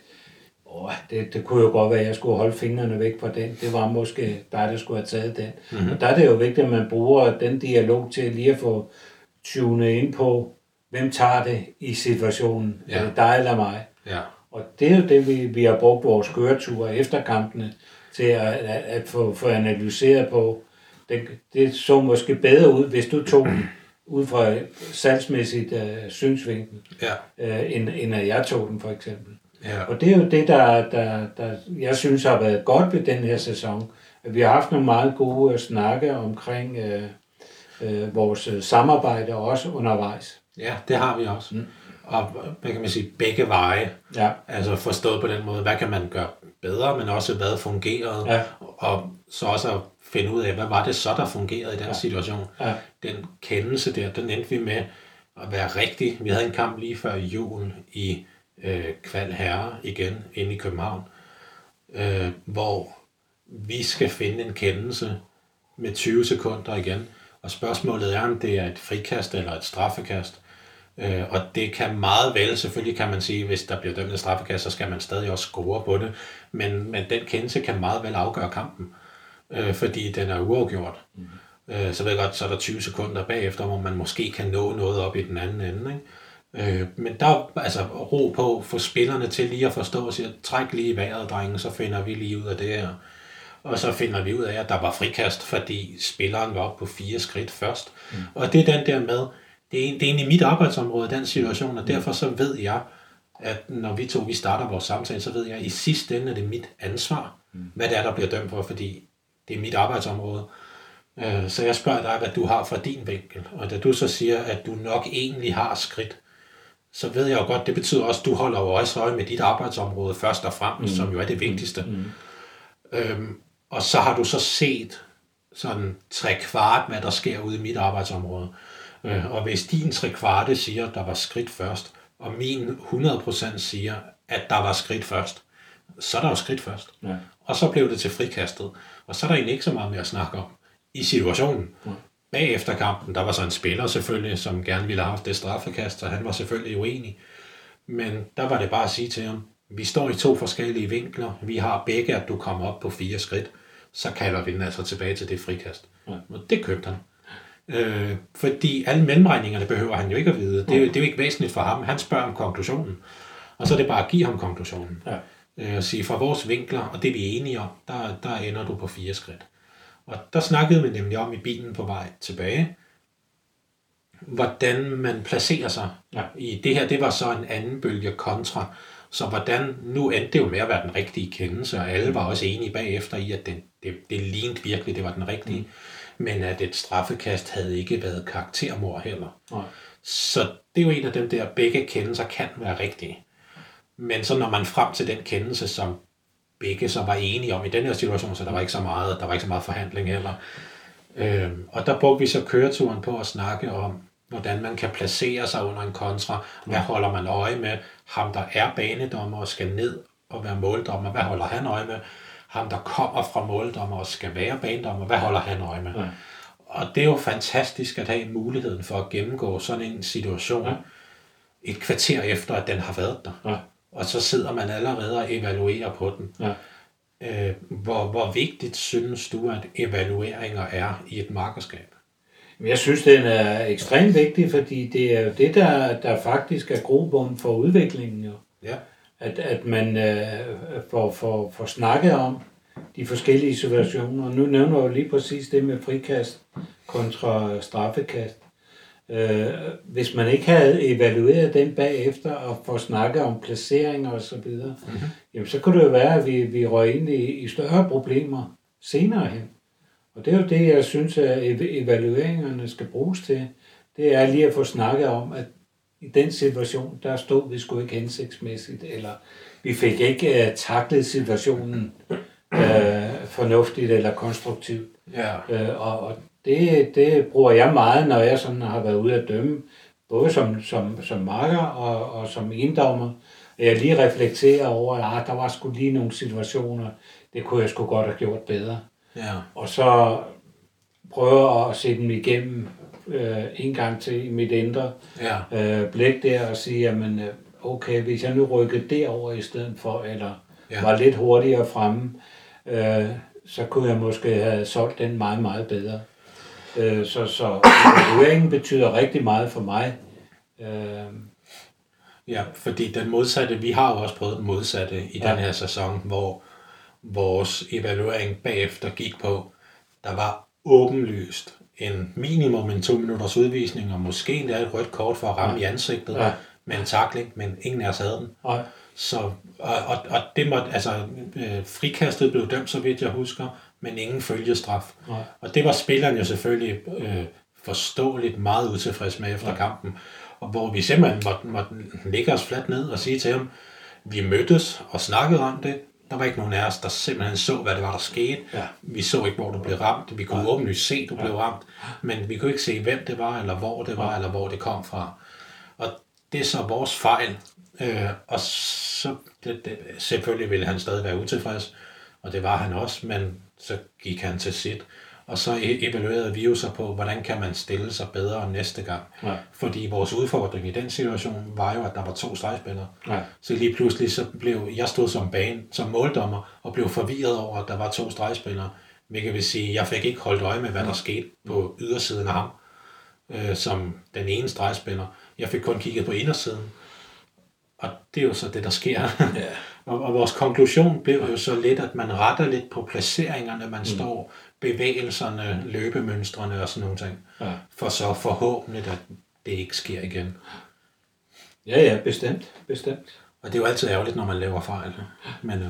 Åh, det, det kunne jo godt være, at jeg skulle holde fingrene væk fra den. Det var måske dig, der skulle have taget den. Mm-hmm. Og der er det jo vigtigt, at man bruger den dialog til lige at få tunet ind på, hvem tager det i situationen? Ja. Er det dig eller mig? Ja. Og det er jo det, vi, vi har brugt vores køreture efter kampene til at, at, at få, få analyseret på. Det, det så måske bedre ud, hvis du tog den ud fra salgsmæssigt uh, synsvinkel, Ja. uh, end, end at jeg tog den for eksempel. Ja. Og det er jo det, der, der, der jeg synes har været godt ved den her sæson. At vi har haft nogle meget gode uh, snakke omkring uh, uh, vores uh, samarbejde også undervejs. ja, det har vi også. Mm. Og hvad kan man sige, begge veje. Ja, Altså forstået på den måde, hvad kan man gøre bedre, men også hvad fungerede. Ja. Og så også at finde ud af, hvad var det så, der fungerede i den ja. situation. ja, Den kendelse der, den endte vi med at være rigtig. Vi havde en kamp lige før jul i øh, Kval Herre igen, inde i København, øh, hvor vi skal finde en kendelse med 20 sekunder igen. Og spørgsmålet er, om det er et frikast eller et straffekast. Øh, og det kan meget vel, selvfølgelig kan man sige, hvis der bliver dømt et straffekast, så skal man stadig også score på det. Men, men den kendelse kan meget vel afgøre kampen, øh, fordi den er uafgjort. Mm. Øh, så ved jeg godt, så er der 20 sekunder bagefter, hvor man måske kan nå noget op i den anden ende. Ikke? Øh, men der er altså ro på, få spillerne til lige at forstå og sige, træk lige i vejret, drenge, så finder vi lige ud af det her. Og så finder vi ud af, at der var frikast, fordi spilleren var oppe på fire skridt først. Mm. Og det er den der med, det er, det er egentlig mit arbejdsområde, den situation, og derfor så ved jeg, at når vi to vi starter vores samtale, så ved jeg, at i sidste ende er det mit ansvar, mm. hvad det er, der bliver dømt for, fordi det er mit arbejdsområde. Øh, Så jeg spørger dig, hvad du har fra din vinkel, og da du så siger, at du nok egentlig har skridt, så ved jeg jo godt, det betyder også, at du holder jo også øje med dit arbejdsområde først og fremmest, mm. som jo er det vigtigste. Mm. Øhm, og så har du så set sådan tre kvart, hvad der sker ude i mit arbejdsområde. Øh, og hvis din tre kvarte siger, at der var skridt først, og min 100% siger, at der var skridt først, så er der jo skridt først. Ja. Og så blev det til frikastet. Og så er der egentlig ikke så meget mere at snakke om i situationen. Ja. Bagefter kampen, der var så en spiller selvfølgelig, som gerne ville have haft det straffekast, og han var selvfølgelig uenig. Men der var det bare at sige til ham, vi står i to forskellige vinkler. Vi har begge, at du kommer op på fire skridt. Så kalder vi den altså tilbage til det frikast. Ja. Og det købte han. Øh, fordi alle mellemregningerne behøver han jo ikke at vide. Det er, jo- det er jo ikke væsentligt for ham. Han spørger om konklusionen. Og så er det bare at give ham konklusionen. Ja. Øh, og sige, fra vores vinkler, og det vi er enige om, der, der ender du på fire skridt. Og der snakkede vi nemlig om i bilen på vej tilbage, hvordan man placerer sig. Ja. I det her, det var så en anden bølge kontra. Så hvordan, nu endte det jo med at være den rigtige kendelse, og alle var også enige bagefter i, at det, det, det lignede virkelig, det var den rigtige. Mm. Men at et straffekast havde ikke været karaktermord heller. Nej. Så det er jo en af dem der, begge kendelser kan være rigtige. Men så når man frem til den kendelse, som begge så var enige om i den her situation, så der var ikke så meget, der var ikke så meget forhandling heller. Øhm, og der brugte vi så køreturen på at snakke om, hvordan man kan placere sig under en kontra. Hvad holder man øje med? Ham, der er banedommer og skal ned og være måldommer, hvad holder han øje med? Ham, der kommer fra måldommer og skal være banedommer, hvad holder han øje med? Ja. Og det er jo fantastisk at have muligheden for at gennemgå sådan en situation Ja. et kvarter efter, at den har været der. Ja. Og så sidder man allerede og evaluerer på den. Ja. Øh, hvor, hvor vigtigt synes du, at evalueringer er i et markerskab? Men Jeg synes, den er ekstremt vigtig, fordi det er jo det, der, der faktisk er grobund for udviklingen. Jo. Ja. At, at man øh, får, får, får snakket om de forskellige situationer. Nu nævner jeg jo lige præcis det med frikast kontra straffekast. Øh, hvis man ikke havde evalueret den bagefter og får snakket om placeringer og så videre, mm-hmm. jamen så kunne det jo være, at vi, vi røg ind i, i større problemer senere hen. Og det er jo det, jeg synes, at ev- evalueringerne skal bruges til. Det er lige at få snakket om, at i den situation, der stod vi sgu ikke hensigtsmæssigt, eller vi fik ikke uh, taklet situationen uh, fornuftigt eller konstruktivt. Ja. Øh, og og det, det bruger jeg meget, når jeg sådan har været ude at dømme, både som, som, som marker og, og som inddommer. At Jeg lige reflekterer over, at ah, der var sgu lige nogle situationer, det kunne jeg sgu godt have gjort bedre. Ja. Og så prøve at se dem igennem øh, en gang til i mit indre Ja. øh, blik der og sige, jamen øh, okay, hvis jeg nu rykkede derover i stedet for, eller ja. var lidt hurtigere fremme, øh, så kunne jeg måske have solgt den meget, meget bedre. Øh, så så evalueringen betyder rigtig meget for mig, Øh, Ja, fordi den modsatte, vi har jo også prøvet den modsatte i ja. Ja. den her sæson, hvor vores evaluering bagefter gik på, der var åbenlyst en minimum en to minutters udvisning, og måske endda et rødt kort for at ramme ja. i ansigtet ja. Ja. med en takling, men ingen af os havde den. og, Så, og, og, og det måtte, altså, øh, frikastet blev dømt, så vidt jeg husker, men ingen følgestraf. Nej. Og det var spilleren jo selvfølgelig øh, forståeligt meget utilfreds med efter ja. kampen, og hvor vi simpelthen måtte, måtte lægge os fladt ned og sige til ham, vi mødtes og snakkede om det, der var ikke nogen af os, der simpelthen så, hvad det var, der skete. Ja. Vi så ikke, hvor du blev ramt. Vi kunne ja. åbenlyst se, du ja. blev ramt, men vi kunne ikke se, hvem det var, eller hvor det var, eller hvor det kom fra. Og det er så vores fejl. Øh, og så det, det, selvfølgelig ville han stadig være utilfreds, og det var han også, men så gik han til sit. Og så e- evaluerede vi jo så på, hvordan kan man stille sig bedre næste gang. Ja. Fordi vores udfordring i den situation var jo, at der var to stregspillere. Ja. Så lige pludselig så blev jeg stod som bane, som måldommer, og blev forvirret over, at der var to stregspillere. Hvilket vil sige, at jeg fik ikke holdt øje med, hvad der skete på ydersiden af ham, øh, som den ene stregspiller. Jeg fik kun kigget på indersiden. Og det er jo så det, der sker. Ja. *laughs* og, og vores konklusion blev jo så lidt, at man retter lidt på placeringerne, man mm. står, bevægelserne, løbemønstrene og sådan nogle ting. Ja. For så forhåbentlig, at det ikke sker igen. ja, ja, bestemt, bestemt. Og det er jo altid ærgerligt, når man laver fejl. Men øh,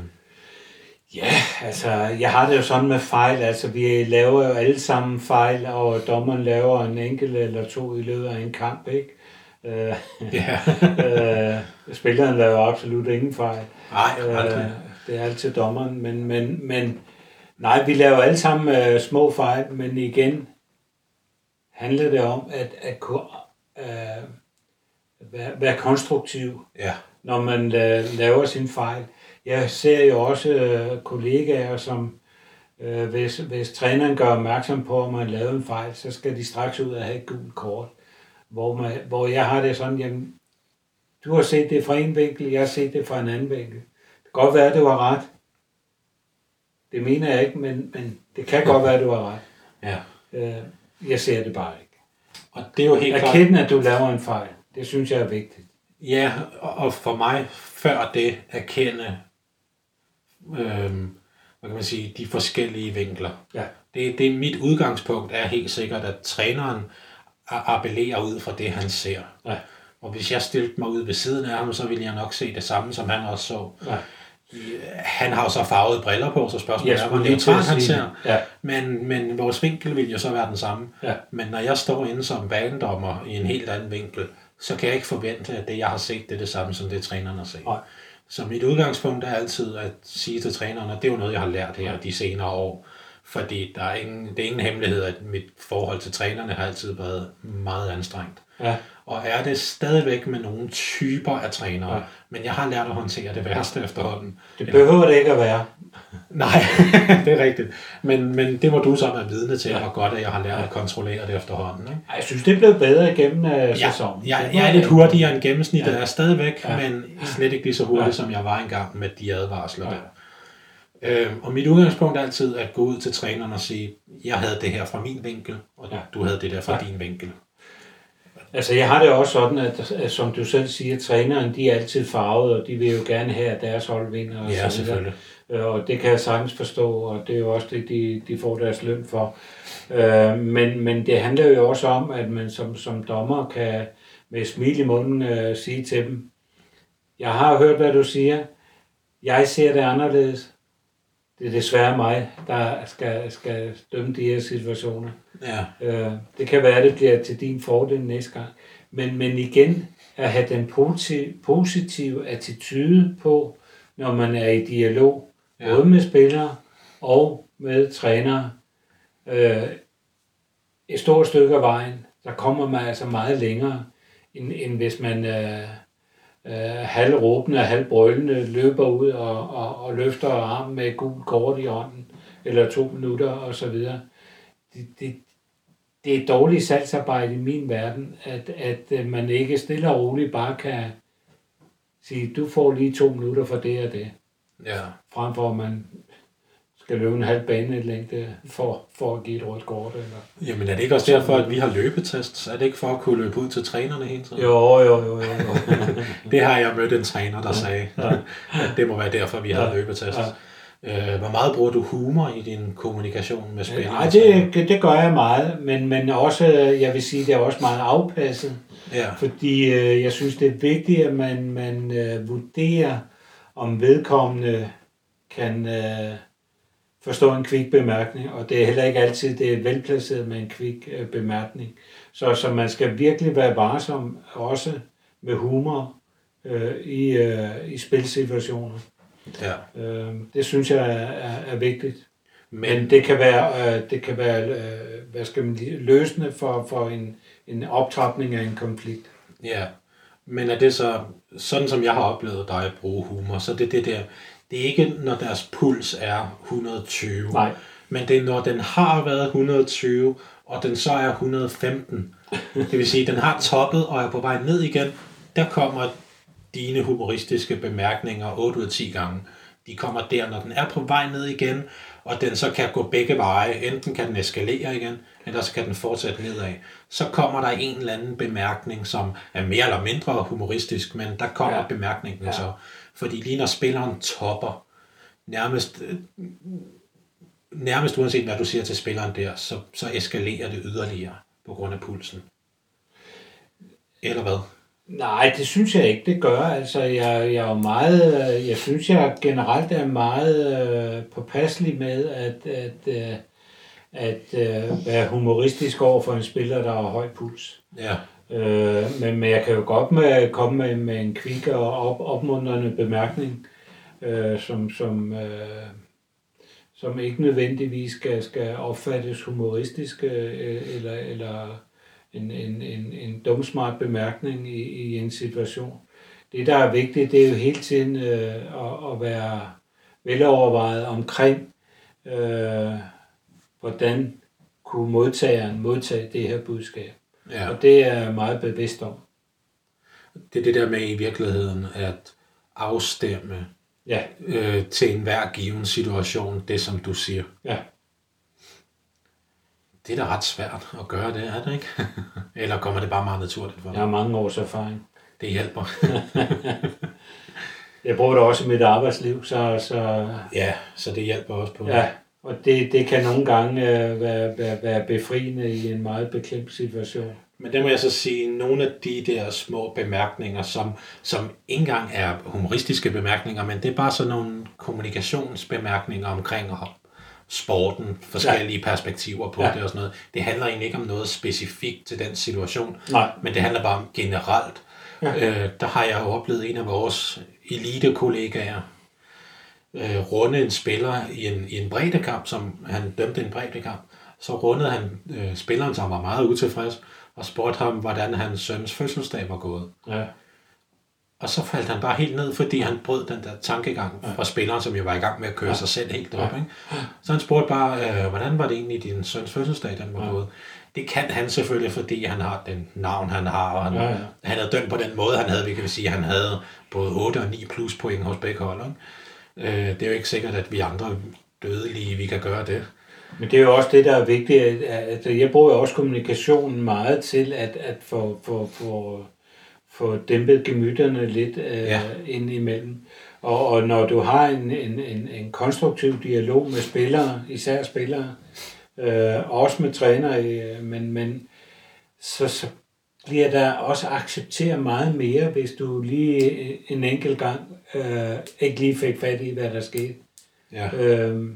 Ja, altså, jeg har det jo sådan med fejl. Altså, vi laver jo alle sammen fejl, og dommeren laver en enkelt eller to i løbet af en kamp, ikke? Øh, ja, øh, spilleren laver absolut ingen fejl. nej, aldrig. Øh, det er altid dommeren, men, men, men nej, vi laver alle sammen øh, små fejl, men igen handler det om at, at kunne, øh, være, være konstruktiv, Ja, når man øh, laver sin fejl. Jeg ser jo også øh, kollegaer, som øh, hvis, hvis træneren gør opmærksom på, at man lavet en fejl, så skal de straks ud og have et gult kort. Hvor, man, hvor jeg har det sådan, jamen, du har set det fra en vinkel, jeg har set det fra en anden vinkel. Det kan godt være, at du har ret. Det mener jeg ikke, men, men det kan godt være, at du har ret. ja. Øh, jeg ser det bare ikke. Og det er jo helt klart... Erkend, at du laver en fejl. Det synes jeg er vigtigt. Ja, og for mig, før det, erkende, øhm, hvad kan man sige, de forskellige vinkler. Ja. Det, det er mit udgangspunkt er helt sikkert, at træneren a- appellerer ud fra det, han ser. Ja. Og hvis jeg stillede mig ud ved siden af ham, så ville jeg nok se det samme, som han også så. Ja. Han har jo så farvede briller på, så spørgsmålet er, hvor at han ser. Ja. Men, men vores vinkel vil jo så være den samme. Ja. Men når jeg står inde som banedommer i en helt anden vinkel, så kan jeg ikke forvente, at det, jeg har set, det er det samme, som det træneren har set. Nej. Så mit udgangspunkt er altid at sige til træneren, og det er jo noget, jeg har lært her de senere år, fordi der er ingen, det er ingen hemmelighed, at mit forhold til trænerne har altid været meget anstrengt. Ja. Og er det stadigvæk med nogle typer af trænere, Ja. men jeg har lært at håndtere det værste efterhånden. Det behøver det ikke at være. *laughs* Nej, *laughs* det er rigtigt. Men, men det må du så være vidne til, hvor godt at jeg har lært at kontrollere det efterhånden. Ikke? Jeg synes, det blev bedre igennem uh, Ja, sæsonen. jeg, Det jeg er lidt hurtigere end gennemsnittet, Ja. er stadigvæk, Ja. men slet ikke lige så hurtigt, Ja. som jeg var engang med de advarsler Ja. der. Øhm, og mit udgangspunkt er altid at gå ud til træneren og sige, jeg havde det her fra min vinkel, og Ja. du havde det der fra Ja. din vinkel. Altså, jeg har det også sådan, at, at som du selv siger, træneren, de er altid farvet, og de vil jo gerne have, at deres hold vinder. Og Ja, selvfølgelig. Øh, Og det kan jeg sagtens forstå, og det er jo også det, de, de får deres løn for. Øh, men, men det handler jo også om, at man som, som dommer kan med smil i munden øh, sige til dem, jeg har hørt, hvad du siger. Jeg ser det anderledes. Det er desværre mig, der skal, skal dømme de her situationer. Ja, Øh, det kan være, det bliver til din fordel næste gang. Men, men igen, at have den positive, positive attitude på, når man er i dialog, ja. både med spillere og med trænere. Øh, et stort stykke af vejen, der kommer man altså meget længere, end, end hvis man øh, øh, halvråbende og halvbrølende løber ud og, og, og løfter armen med et gult kort i hånden, eller to minutter og så videre. Det, det, det er et dårligt salgsarbejde i min verden, at, at øh, man ikke stille og roligt bare kan sige, du får lige to minutter for det og det, ja. frem for at man skal løbe en halv bane længde for, for at give et rødt kort. Eller... Jamen er det ikke også derfor, at vi har løbetests? Er det ikke for at kunne løbe ud til trænerne hele tiden? Jo, jo, jo. jo, jo. *laughs* det har jeg mødt en træner, der sagde, ja. at det må være derfor, vi har ja. løbetests. Ja. Øh, hvor meget bruger du humor i din kommunikation med spillere? Nej, det, det gør jeg meget, men, men også, jeg vil sige, det er også meget afpasset. Ja. Fordi øh, jeg synes, det er vigtigt, at man, man øh, vurderer, om vedkommende kan øh, forstå en kvik bemærkning, og det er heller ikke altid det er velplaceret med en kvik øh, bemærkning. Så, så man skal virkelig være varsom, også med humor øh, i, øh, i spilsituationer. Ja. Øh, det synes jeg er, er, er vigtigt. Men, Men det kan være, øh, det kan være øh, hvad skal man sige, løsende for, for en, en optrapning af en konflikt. Ja, men er det så, sådan som jeg har oplevet dig bruge humor, så det er det der, det er ikke, når deres puls er 120. Nej. Men det er, når den har været 120, og den så er 115. Det vil sige, at den har toppet og er på vej ned igen. Der kommer dine humoristiske bemærkninger 8 ud af 10 gange. De kommer der, når den er på vej ned igen, og den så kan gå begge veje. Enten kan den eskalere igen, eller så kan den fortsætte nedad. Så kommer der en eller anden bemærkning, som er mere eller mindre humoristisk, men der kommer ja. bemærkningen ja. så. Fordi lige når spilleren topper, nærmest, øh, nærmest uanset hvad du siger til spilleren der, så, så eskalerer det yderligere på grund af pulsen. Eller hvad? Nej, det synes jeg ikke, det gør. Altså, jeg, jeg er meget, jeg synes, jeg generelt er meget øh, påpasselig med at, at, øh, at øh, være humoristisk over for en spiller, der har høj puls. Ja. Øh, men, men jeg kan jo godt med, komme med, med en kvik og op, opmuntrende bemærkning, øh, som, som, øh, som ikke nødvendigvis skal, skal opfattes humoristisk øh, eller, eller en, en, en, en dumsmart bemærkning i, i en situation. Det, der er vigtigt, det er jo hele tiden øh, at, at være velovervejet omkring, øh, hvordan kunne modtageren modtage det her budskab. Ja. Og det er jeg meget bevidst om. Det er det der med i virkeligheden at afstemme ja. øh, til enhver given situation, det som du siger. Ja. Det er da ret svært at gøre det, er det ikke? *laughs* Eller kommer det bare meget naturligt for dig? Jeg har mange års erfaring. Det hjælper. *laughs* jeg bruger det også i mit arbejdsliv, så... så ja, så det hjælper også på Ja, og det, det kan nogle gange øh, være, være, være befriende i en meget beklemt situation. Men det må jeg så sige, nogle af de der små bemærkninger, som, som ikke engang er humoristiske bemærkninger, men det er bare sådan nogle kommunikationsbemærkninger omkring sporten, forskellige ja. perspektiver på ja. det og sådan noget. Det handler egentlig ikke om noget specifikt til den situation, Nej. men det handler bare om generelt. Ja. Øh, der har jeg jo oplevet en af vores elite-kollegaer øh, runde en spiller i en, i en breddekamp, som han dømte en breddekamp. Så rundede han øh, spilleren, som var meget utilfreds, og spurgte ham, hvordan hans søns fødselsdag var gået. Ja. Og så faldt han bare helt ned, fordi han brød den der tankegang fra spilleren, som jo var i gang med at køre ja. sig selv helt op. Ikke? Så han spurgte bare, øh, hvordan var det egentlig din søns fødselsdag, den var ja. gået? Det kan han selvfølgelig, fordi han har den navn, han har, og han, ja, ja. han er dømt på den måde, han havde. Vi kan sige, at han havde både 8 og 9 plus point hos begge hold. Ikke? Øh, det er jo ikke sikkert, at vi andre dødelige, vi kan gøre det. Men det er jo også det, der er vigtigt. At, at jeg bruger også kommunikationen meget til at, at få, få, få få dæmpet gemytterne lidt øh, ja. ind imellem. Og, og når du har en, en, en, en konstruktiv dialog med spillere, især spillere, øh, også med trænere, øh, men, men så, så bliver der også accepteret meget mere, hvis du lige en enkelt gang øh, ikke lige fik fat i, hvad der skete. Ja. Øh,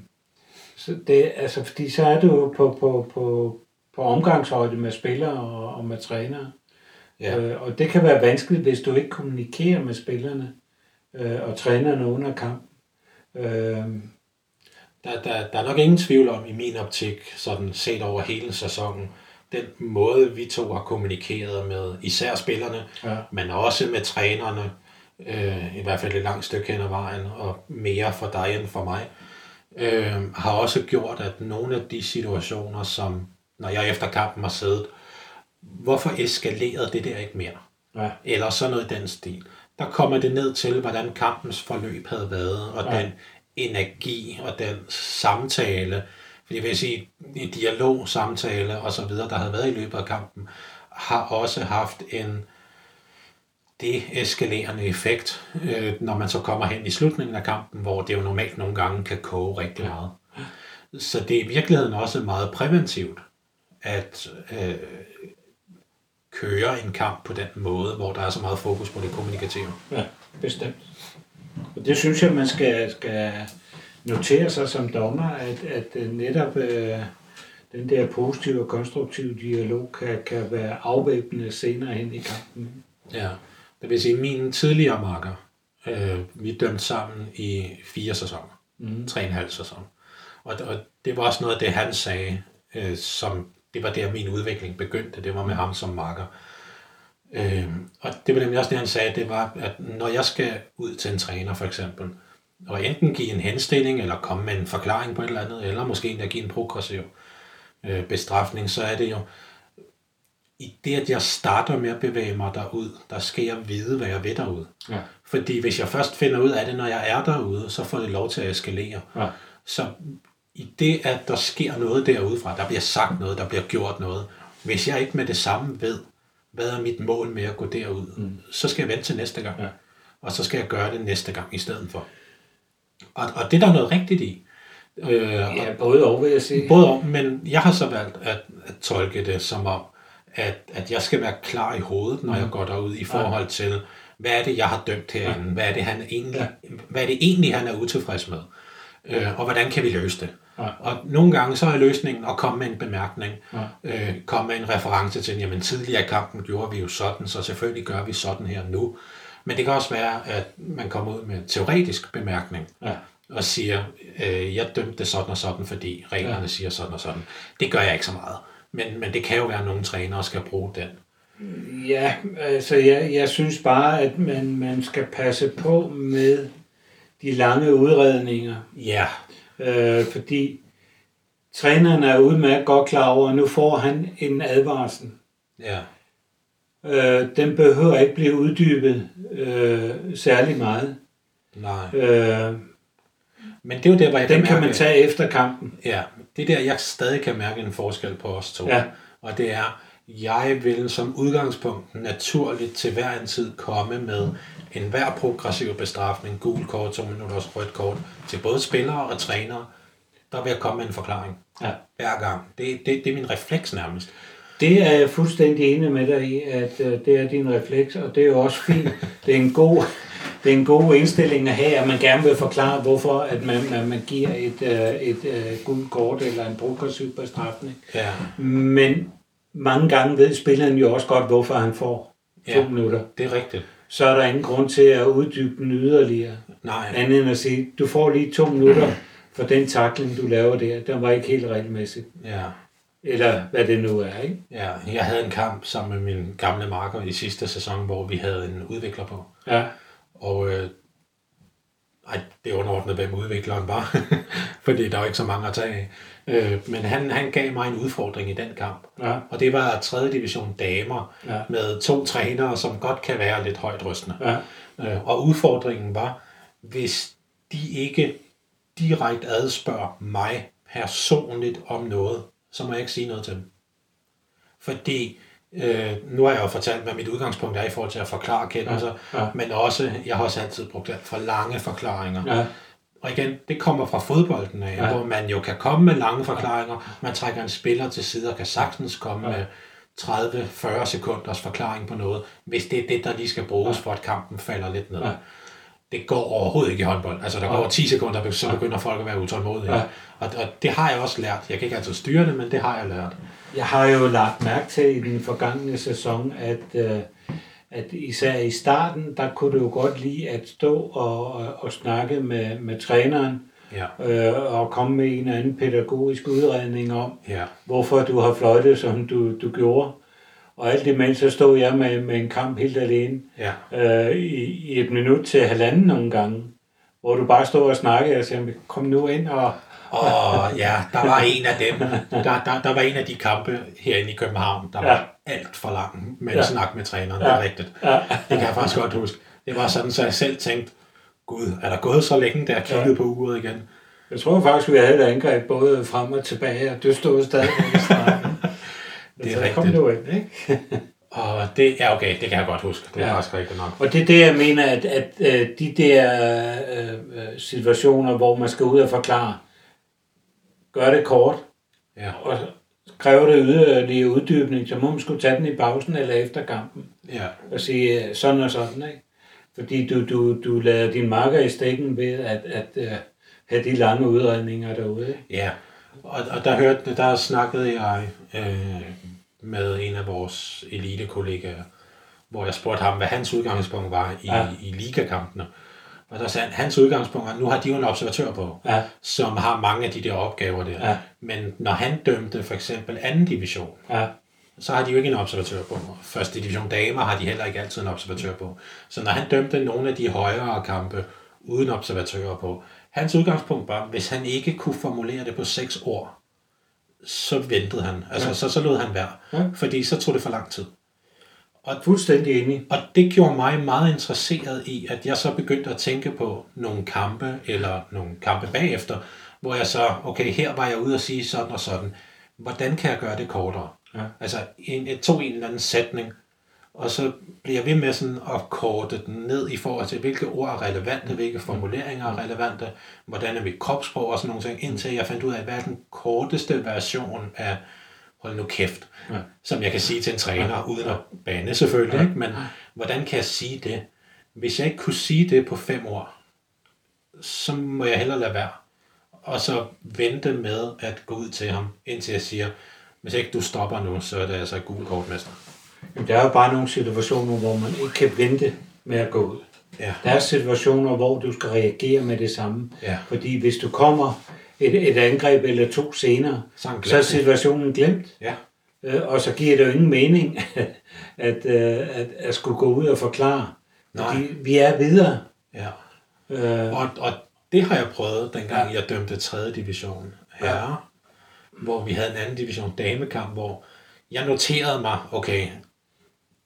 så det, altså, fordi så er du på, på, på, på omgangshøjde med spillere og, og med trænere. Ja. Øh, og det kan være vanskeligt, hvis du ikke kommunikerer med spillerne øh, og trænerne under kamp. Øh, der, der, der er nok ingen tvivl om i min optik, sådan set over hele sæsonen, den måde vi to har kommunikeret med især spillerne, ja. men også med trænerne, øh, i hvert fald et langt stykke hen ad vejen, og mere for dig end for mig, øh, har også gjort, at nogle af de situationer, som når jeg efter kampen har siddet hvorfor eskalerede det der ikke mere? Ja. Eller sådan noget i den stil. Der kommer det ned til, hvordan kampens forløb havde været, og ja. den energi og den samtale, fordi jeg vil sige, i dialog, samtale og så videre, der havde været i løbet af kampen, har også haft en deeskalerende effekt, øh, når man så kommer hen i slutningen af kampen, hvor det jo normalt nogle gange kan koge rigtig meget. Så det er i virkeligheden også meget præventivt at øh, køre en kamp på den måde, hvor der er så meget fokus på det kommunikative. Ja, bestemt. Og det synes jeg, man skal, skal notere sig som dommer, at, at netop øh, den der positive og konstruktive dialog kan, kan være afvæbnende senere hen i kampen. Ja, det vil sige, min tidligere marker, øh, vi dømte sammen i fire sæsoner, mm. tre og en halv sæson. Og, og det var også noget af det, han sagde, øh, som det var der, min udvikling begyndte. Det var med ham som marker. Øh, og det var nemlig også det, han sagde, det var, at når jeg skal ud til en træner for eksempel, og enten give en henstilling, eller komme med en forklaring på et eller andet, eller måske endda give en progressiv øh, bestrafning, så er det jo, i det, at jeg starter med at bevæge mig derud, der skal jeg vide, hvad jeg ved derud. Ja. Fordi hvis jeg først finder ud af det, når jeg er derude, så får det lov til at eskalere. Ja. Så i det, at der sker noget derudefra, der bliver sagt noget, der bliver gjort noget, hvis jeg ikke med det samme ved, hvad er mit mål med at gå derud, mm. så skal jeg vente til næste gang. Ja. Og så skal jeg gøre det næste gang i stedet for. Og, og det der er noget rigtigt i. Øh, ja, både og, vil jeg sige. Både og, men jeg har så valgt at, at tolke det som om, at, at jeg skal være klar i hovedet, når mm. jeg går derud i forhold til, hvad er det, jeg har dømt herinde? Hvad er det, han egentlig, ja. hvad er det egentlig, han er utilfreds med? Øh, og hvordan kan vi løse det? Ja. Og nogle gange så er løsningen at komme med en bemærkning, ja. øh, komme med en reference til, jamen tidligere i kampen gjorde vi jo sådan, så selvfølgelig gør vi sådan her nu. Men det kan også være, at man kommer ud med en teoretisk bemærkning, ja. og siger, øh, jeg dømte sådan og sådan, fordi reglerne ja. siger sådan og sådan. Det gør jeg ikke så meget. Men, men det kan jo være, at nogle trænere skal bruge den. Ja, altså jeg, jeg synes bare, at man, man skal passe på med de lange udredninger. Ja. Øh, fordi træneren er udmærket godt klar over, at nu får han en advarsel. Ja. Øh, den behøver ikke blive uddybet øh, særlig meget. Nej. Øh, Men det er jo der, hvor jeg Den kan, kan man tage efter kampen. Ja, det er der, jeg stadig kan mærke en forskel på os to. Ja. Og det er, jeg vil som udgangspunkt naturligt til hver en tid komme med en hver progressiv bestrafning, gul kort, to minutters rødt kort, til både spillere og trænere, der vil jeg komme med en forklaring. Ja. Hver gang. Det, det, det er min refleks nærmest. Det er jeg fuldstændig enig med dig i, at uh, det er din refleks, og det er jo også fint. Det er en god, det er en god indstilling at have, at man gerne vil forklare, hvorfor at man, man, man giver et, uh, et uh, gult kort eller en progressiv bestrafning. Ja. Men mange gange ved spilleren jo også godt, hvorfor han får to ja, minutter. det er rigtigt. Så er der ingen grund til at uddybe den yderligere. Nej. Andet end at sige, du får lige to minutter for den takling, du laver der. Den var ikke helt regelmæssig. Ja. Eller hvad det nu er, ikke? Ja, jeg havde en kamp sammen med min gamle marker i sidste sæson, hvor vi havde en udvikler på. Ja. Og øh, ej, det underordnede, hvem udvikleren var, *laughs* fordi der var ikke så mange at tage af. Øh, men han, han gav mig en udfordring i den kamp. Ja. Og det var 3. division damer ja. med to trænere, som godt kan være lidt højt rystende. Ja. Øh, og udfordringen var, hvis de ikke direkte adspørger mig personligt om noget, så må jeg ikke sige noget til dem. Fordi øh, nu har jeg jo fortalt, hvad mit udgangspunkt er i forhold til at forklare kendelser, ja, ja. men også, jeg har også altid brugt for lange forklaringer. Ja. Og igen, det kommer fra fodbolden af, ja. hvor man jo kan komme med lange forklaringer. Man trækker en spiller til side og kan sagtens komme ja. med 30-40 sekunders forklaring på noget, hvis det er det, der lige skal bruges, ja. for at kampen falder lidt ned. Ja. Det går overhovedet ikke i håndbold. Altså, der går 10 sekunder, så begynder folk at være utålmodige. Ja. Og, og det har jeg også lært. Jeg kan ikke altid styre det, men det har jeg lært. Jeg har jo lagt mærke til i den forgangne sæson, at, øh, at især i starten, der kunne du jo godt lide at stå og, og, og snakke med, med træneren, ja. øh, og komme med en eller anden pædagogisk udredning om, ja. hvorfor du har fløjtet, som du, du gjorde. Og alt imens så stod jeg med, med en kamp helt alene ja. øh, i, i et minut til halvanden nogle gange, hvor du bare stod og snakkede og sagde, kom nu ind og, og *laughs* ja, der var en af dem, der, der, der var en af de kampe herinde i København, der var ja. alt for lang med ja. snak med træneren, ja. det er rigtigt. Ja. Det kan jeg faktisk godt huske. Det var sådan, så jeg selv tænkte, Gud, er der gået så længe, da jeg kiggede ja. på uret igen? Jeg tror faktisk, vi havde et angreb både frem og tilbage, og det stod stadig i starten. Det er så rigtigt. kom jo ind, ikke? *laughs* Og det, ja okay, det kan jeg godt huske. Det er Ja. faktisk rigtigt nok. Og det er det, jeg mener, at, at øh, de der øh, øh, situationer, hvor man skal ud og forklare, gør det kort, Ja, og kræver det yderligere uddybning, så må man skulle tage den i pausen eller efter kampen, ja, og sige øh, sådan og sådan, ikke? Fordi du, du, du lader din marker i stikken ved at, at øh, have de lange udredninger derude. ja. Og, og der, hørte, der snakkede jeg øh, med en af vores elitekollegaer, hvor jeg spurgte ham, hvad hans udgangspunkt var i, Ja. i ligakampene. Og der sagde han, hans udgangspunkt er, nu har de jo en observatør på, Ja, som har mange af de der opgaver der. Ja. Men når han dømte for eksempel anden division, ja, så har de jo ikke en observatør på. Første division damer har de heller ikke altid en observatør på. Så når han dømte nogle af de højere kampe uden observatører på, hans udgangspunkt var, hvis han ikke kunne formulere det på seks ord, så ventede han. Altså, Ja. så, så lod han være. Ja. Fordi så tog det for lang tid. fuldstændig enig. Og det gjorde mig meget interesseret i, at jeg så begyndte at tænke på nogle kampe, eller nogle kampe bagefter, hvor jeg så, okay, her var jeg ude og sige sådan og sådan. Hvordan kan jeg gøre det kortere? Ja. Altså, en, jeg tog en eller anden sætning, og så bliver jeg ved med sådan at korte den ned i forhold til, hvilke ord er relevante, hvilke formuleringer er relevante, hvordan er mit kropssprog og sådan nogle ting, indtil jeg fandt ud af, hvad er den korteste version af hold nu kæft, Ja. som jeg kan sige til en træner, uden at bande selvfølgelig, ikke? men hvordan kan jeg sige det? Hvis jeg ikke kunne sige det på fem ord, så må jeg hellere lade være. Og så vente med at gå ud til ham, indtil jeg siger, hvis ikke du stopper nu, så er det altså gul kortmester. Jamen, der er jo bare nogle situationer, hvor man ikke kan vente med at gå ud. Ja. Der er situationer, hvor du skal reagere med det samme. Ja. Fordi hvis du kommer et, et angreb eller to senere, Så er situationen glemt. Ja. Øh, Og så giver det jo ingen mening *laughs* at, øh, at, at skulle gå ud og forklare. Nej. Fordi vi er videre. ja. Øh, Og, og det har jeg prøvet, dengang jeg dømte 3. division herre, hvor vi havde en anden division damekamp, hvor jeg noterede mig, okay,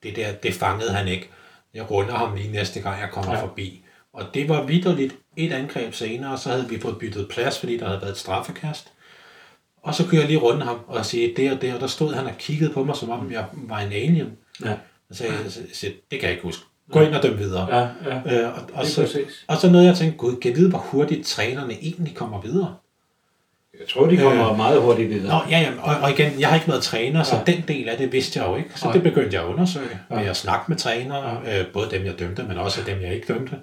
det der, det fangede han ikke. Jeg runder ham lige næste gang, jeg kommer Ja. forbi. Og det var vidderligt et angreb senere, så havde vi fået byttet plads, fordi der havde været et straffekast. Og så kunne jeg lige runde ham og sige, det og det, og der stod han og kiggede på mig, som om jeg var en alien. ja, Og så sagde jeg, sagde, det kan jeg ikke huske. Gå ind og døm videre. ja, ja. Øh, og, og, så, præcis. og så noget, jeg tænkte, gud, kan jeg vide, hvor hurtigt trænerne egentlig kommer videre? Jeg tror, de kommer øh, meget hurtigt videre. Nå, ja, ja, og, og igen, jeg har ikke været træner, så Ja. den del af det vidste jeg jo ikke. Så Nej. det begyndte jeg at undersøge Ja. ved at snakke med trænere, øh, både dem, jeg dømte, men også dem, jeg ikke dømte.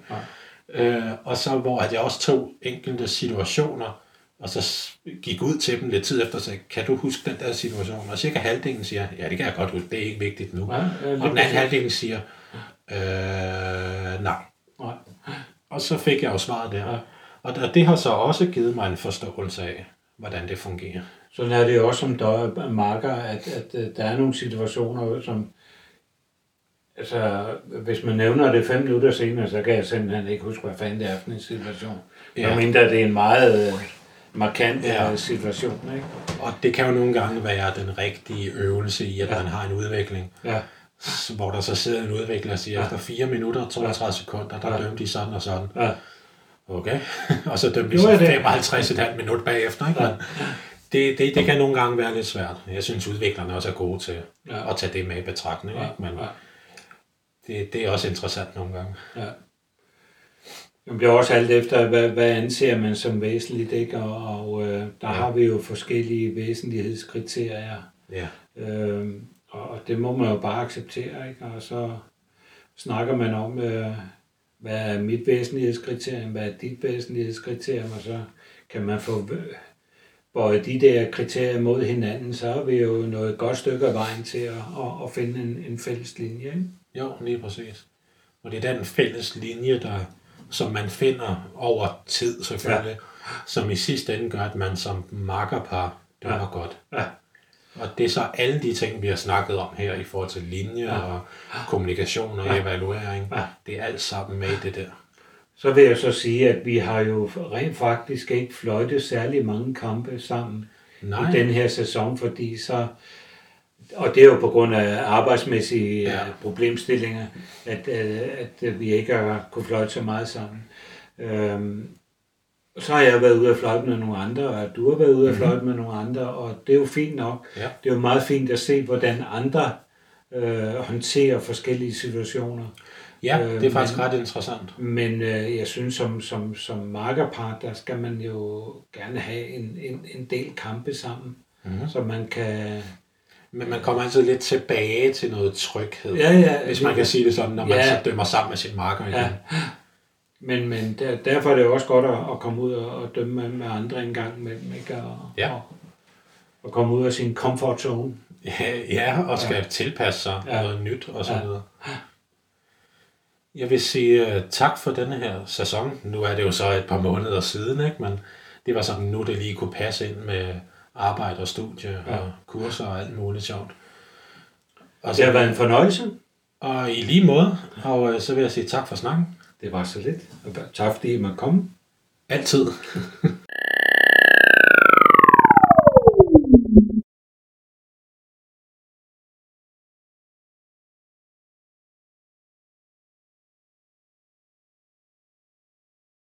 Øh, og så hvor at jeg også tog enkelte situationer, og så gik ud til dem lidt tid efter og sagde, kan du huske den der situation? Og cirka halvdelen siger, ja, det kan jeg godt huske, det er ikke vigtigt nu. Ja, ja, lige og den anden halvdelen siger, øh, nej. Nej. Og så fik jeg jo svaret der. Ja. Og det har så også givet mig en forståelse af, hvordan det fungerer. Sådan er det jo også som der marker, at, at, øh, der er nogle situationer, som... Altså, hvis man nævner det fem minutter senere, så kan jeg simpelthen ikke huske, hvad fanden det er for en situation. Ja. Mindre det er en meget øh, markant Ja. ja. situation, ikke? Og det kan jo nogle gange være den rigtige øvelse i, at Ja. man har en udvikling, Ja, hvor der så sidder en udvikler og siger, Ja. efter 4 minutter, 32 sekunder, der Ja. dømte de sådan og sådan. ja, Okay. *laughs* og så dømte de så var det. 55,5 minut bagefter. Ikke? Ja. Det, det, det kan nogle gange være lidt svært. Jeg synes, udviklerne også er gode til Ja. at tage det med i betragtning. ja, Ikke? Men ja, det, det er også interessant nogle gange. ja. Det bliver også alt efter, hvad, hvad anser man som væsentligt, ikke? Og, og øh, der Ja. har vi jo forskellige væsentlighedskriterier. Ja. Øh, og og det må man jo bare acceptere, ikke? Og så snakker man om, øh, hvad er mit væsentlighedskriterium, hvad er dit væsentlighedskriterium, og så kan man få bøjet de der kriterier mod hinanden, så er vi jo nået et godt stykke af vejen til at, at, at finde en, en fælles linje. Ikke? Jo, lige præcis. Og det er den fælles linje, der, som man finder over tid selvfølgelig, ja. som i sidste ende gør, at man som makkerpar dømmer ja. godt. Ja. Og det er så alle de ting, vi har snakket om her i forhold til linje ja. og kommunikation og ja. evaluering. Ja. Det er alt sammen med i det der. Så vil jeg så sige, at vi har jo rent faktisk ikke fløjtet særlig mange kampe sammen Nej. i den her sæson, fordi så, og det er jo på grund af arbejdsmæssige Ja. ja. problemstillinger, at, øh, at vi ikke har kunne fløjte så meget sammen. Øhm, så har jeg været ude at fløjte med nogle andre, og du har været ude at fløjte med nogle andre, og det er jo fint nok. Ja. Det er jo meget fint at se, hvordan andre øh, håndterer forskellige situationer. Ja, Øh, det er faktisk men- ret interessant. Men øh, jeg synes, som, som, som markerpart, der skal man jo gerne have en, en, en del kampe sammen, Mhm. så man kan... Men man kommer altid lidt tilbage til noget tryghed. Ja, ja, Hvis man kan sige det sådan, når man Ja. så dømmer sammen med sin marker igen. Ja. Men, men der, derfor er det også godt at, at komme ud og, og dømme med, med andre en gang med ikke? Og, Ja. og, og komme ud af sin comfort zone. Ja, ja og skal ja. tilpasse sig ja. Noget nyt og så Ja. videre. Jeg vil sige uh, tak for denne her sæson. Nu er det jo så et par måneder siden, ikke? men det var sådan, nu det lige kunne passe ind med arbejde og studie ja. Og kurser og alt muligt sjovt. Og, Det har været en fornøjelse. og i lige måde, og uh, så vil jeg sige tak for snakken. Det var så lidt. Og tak fordi I måtte komme. Altid. *laughs*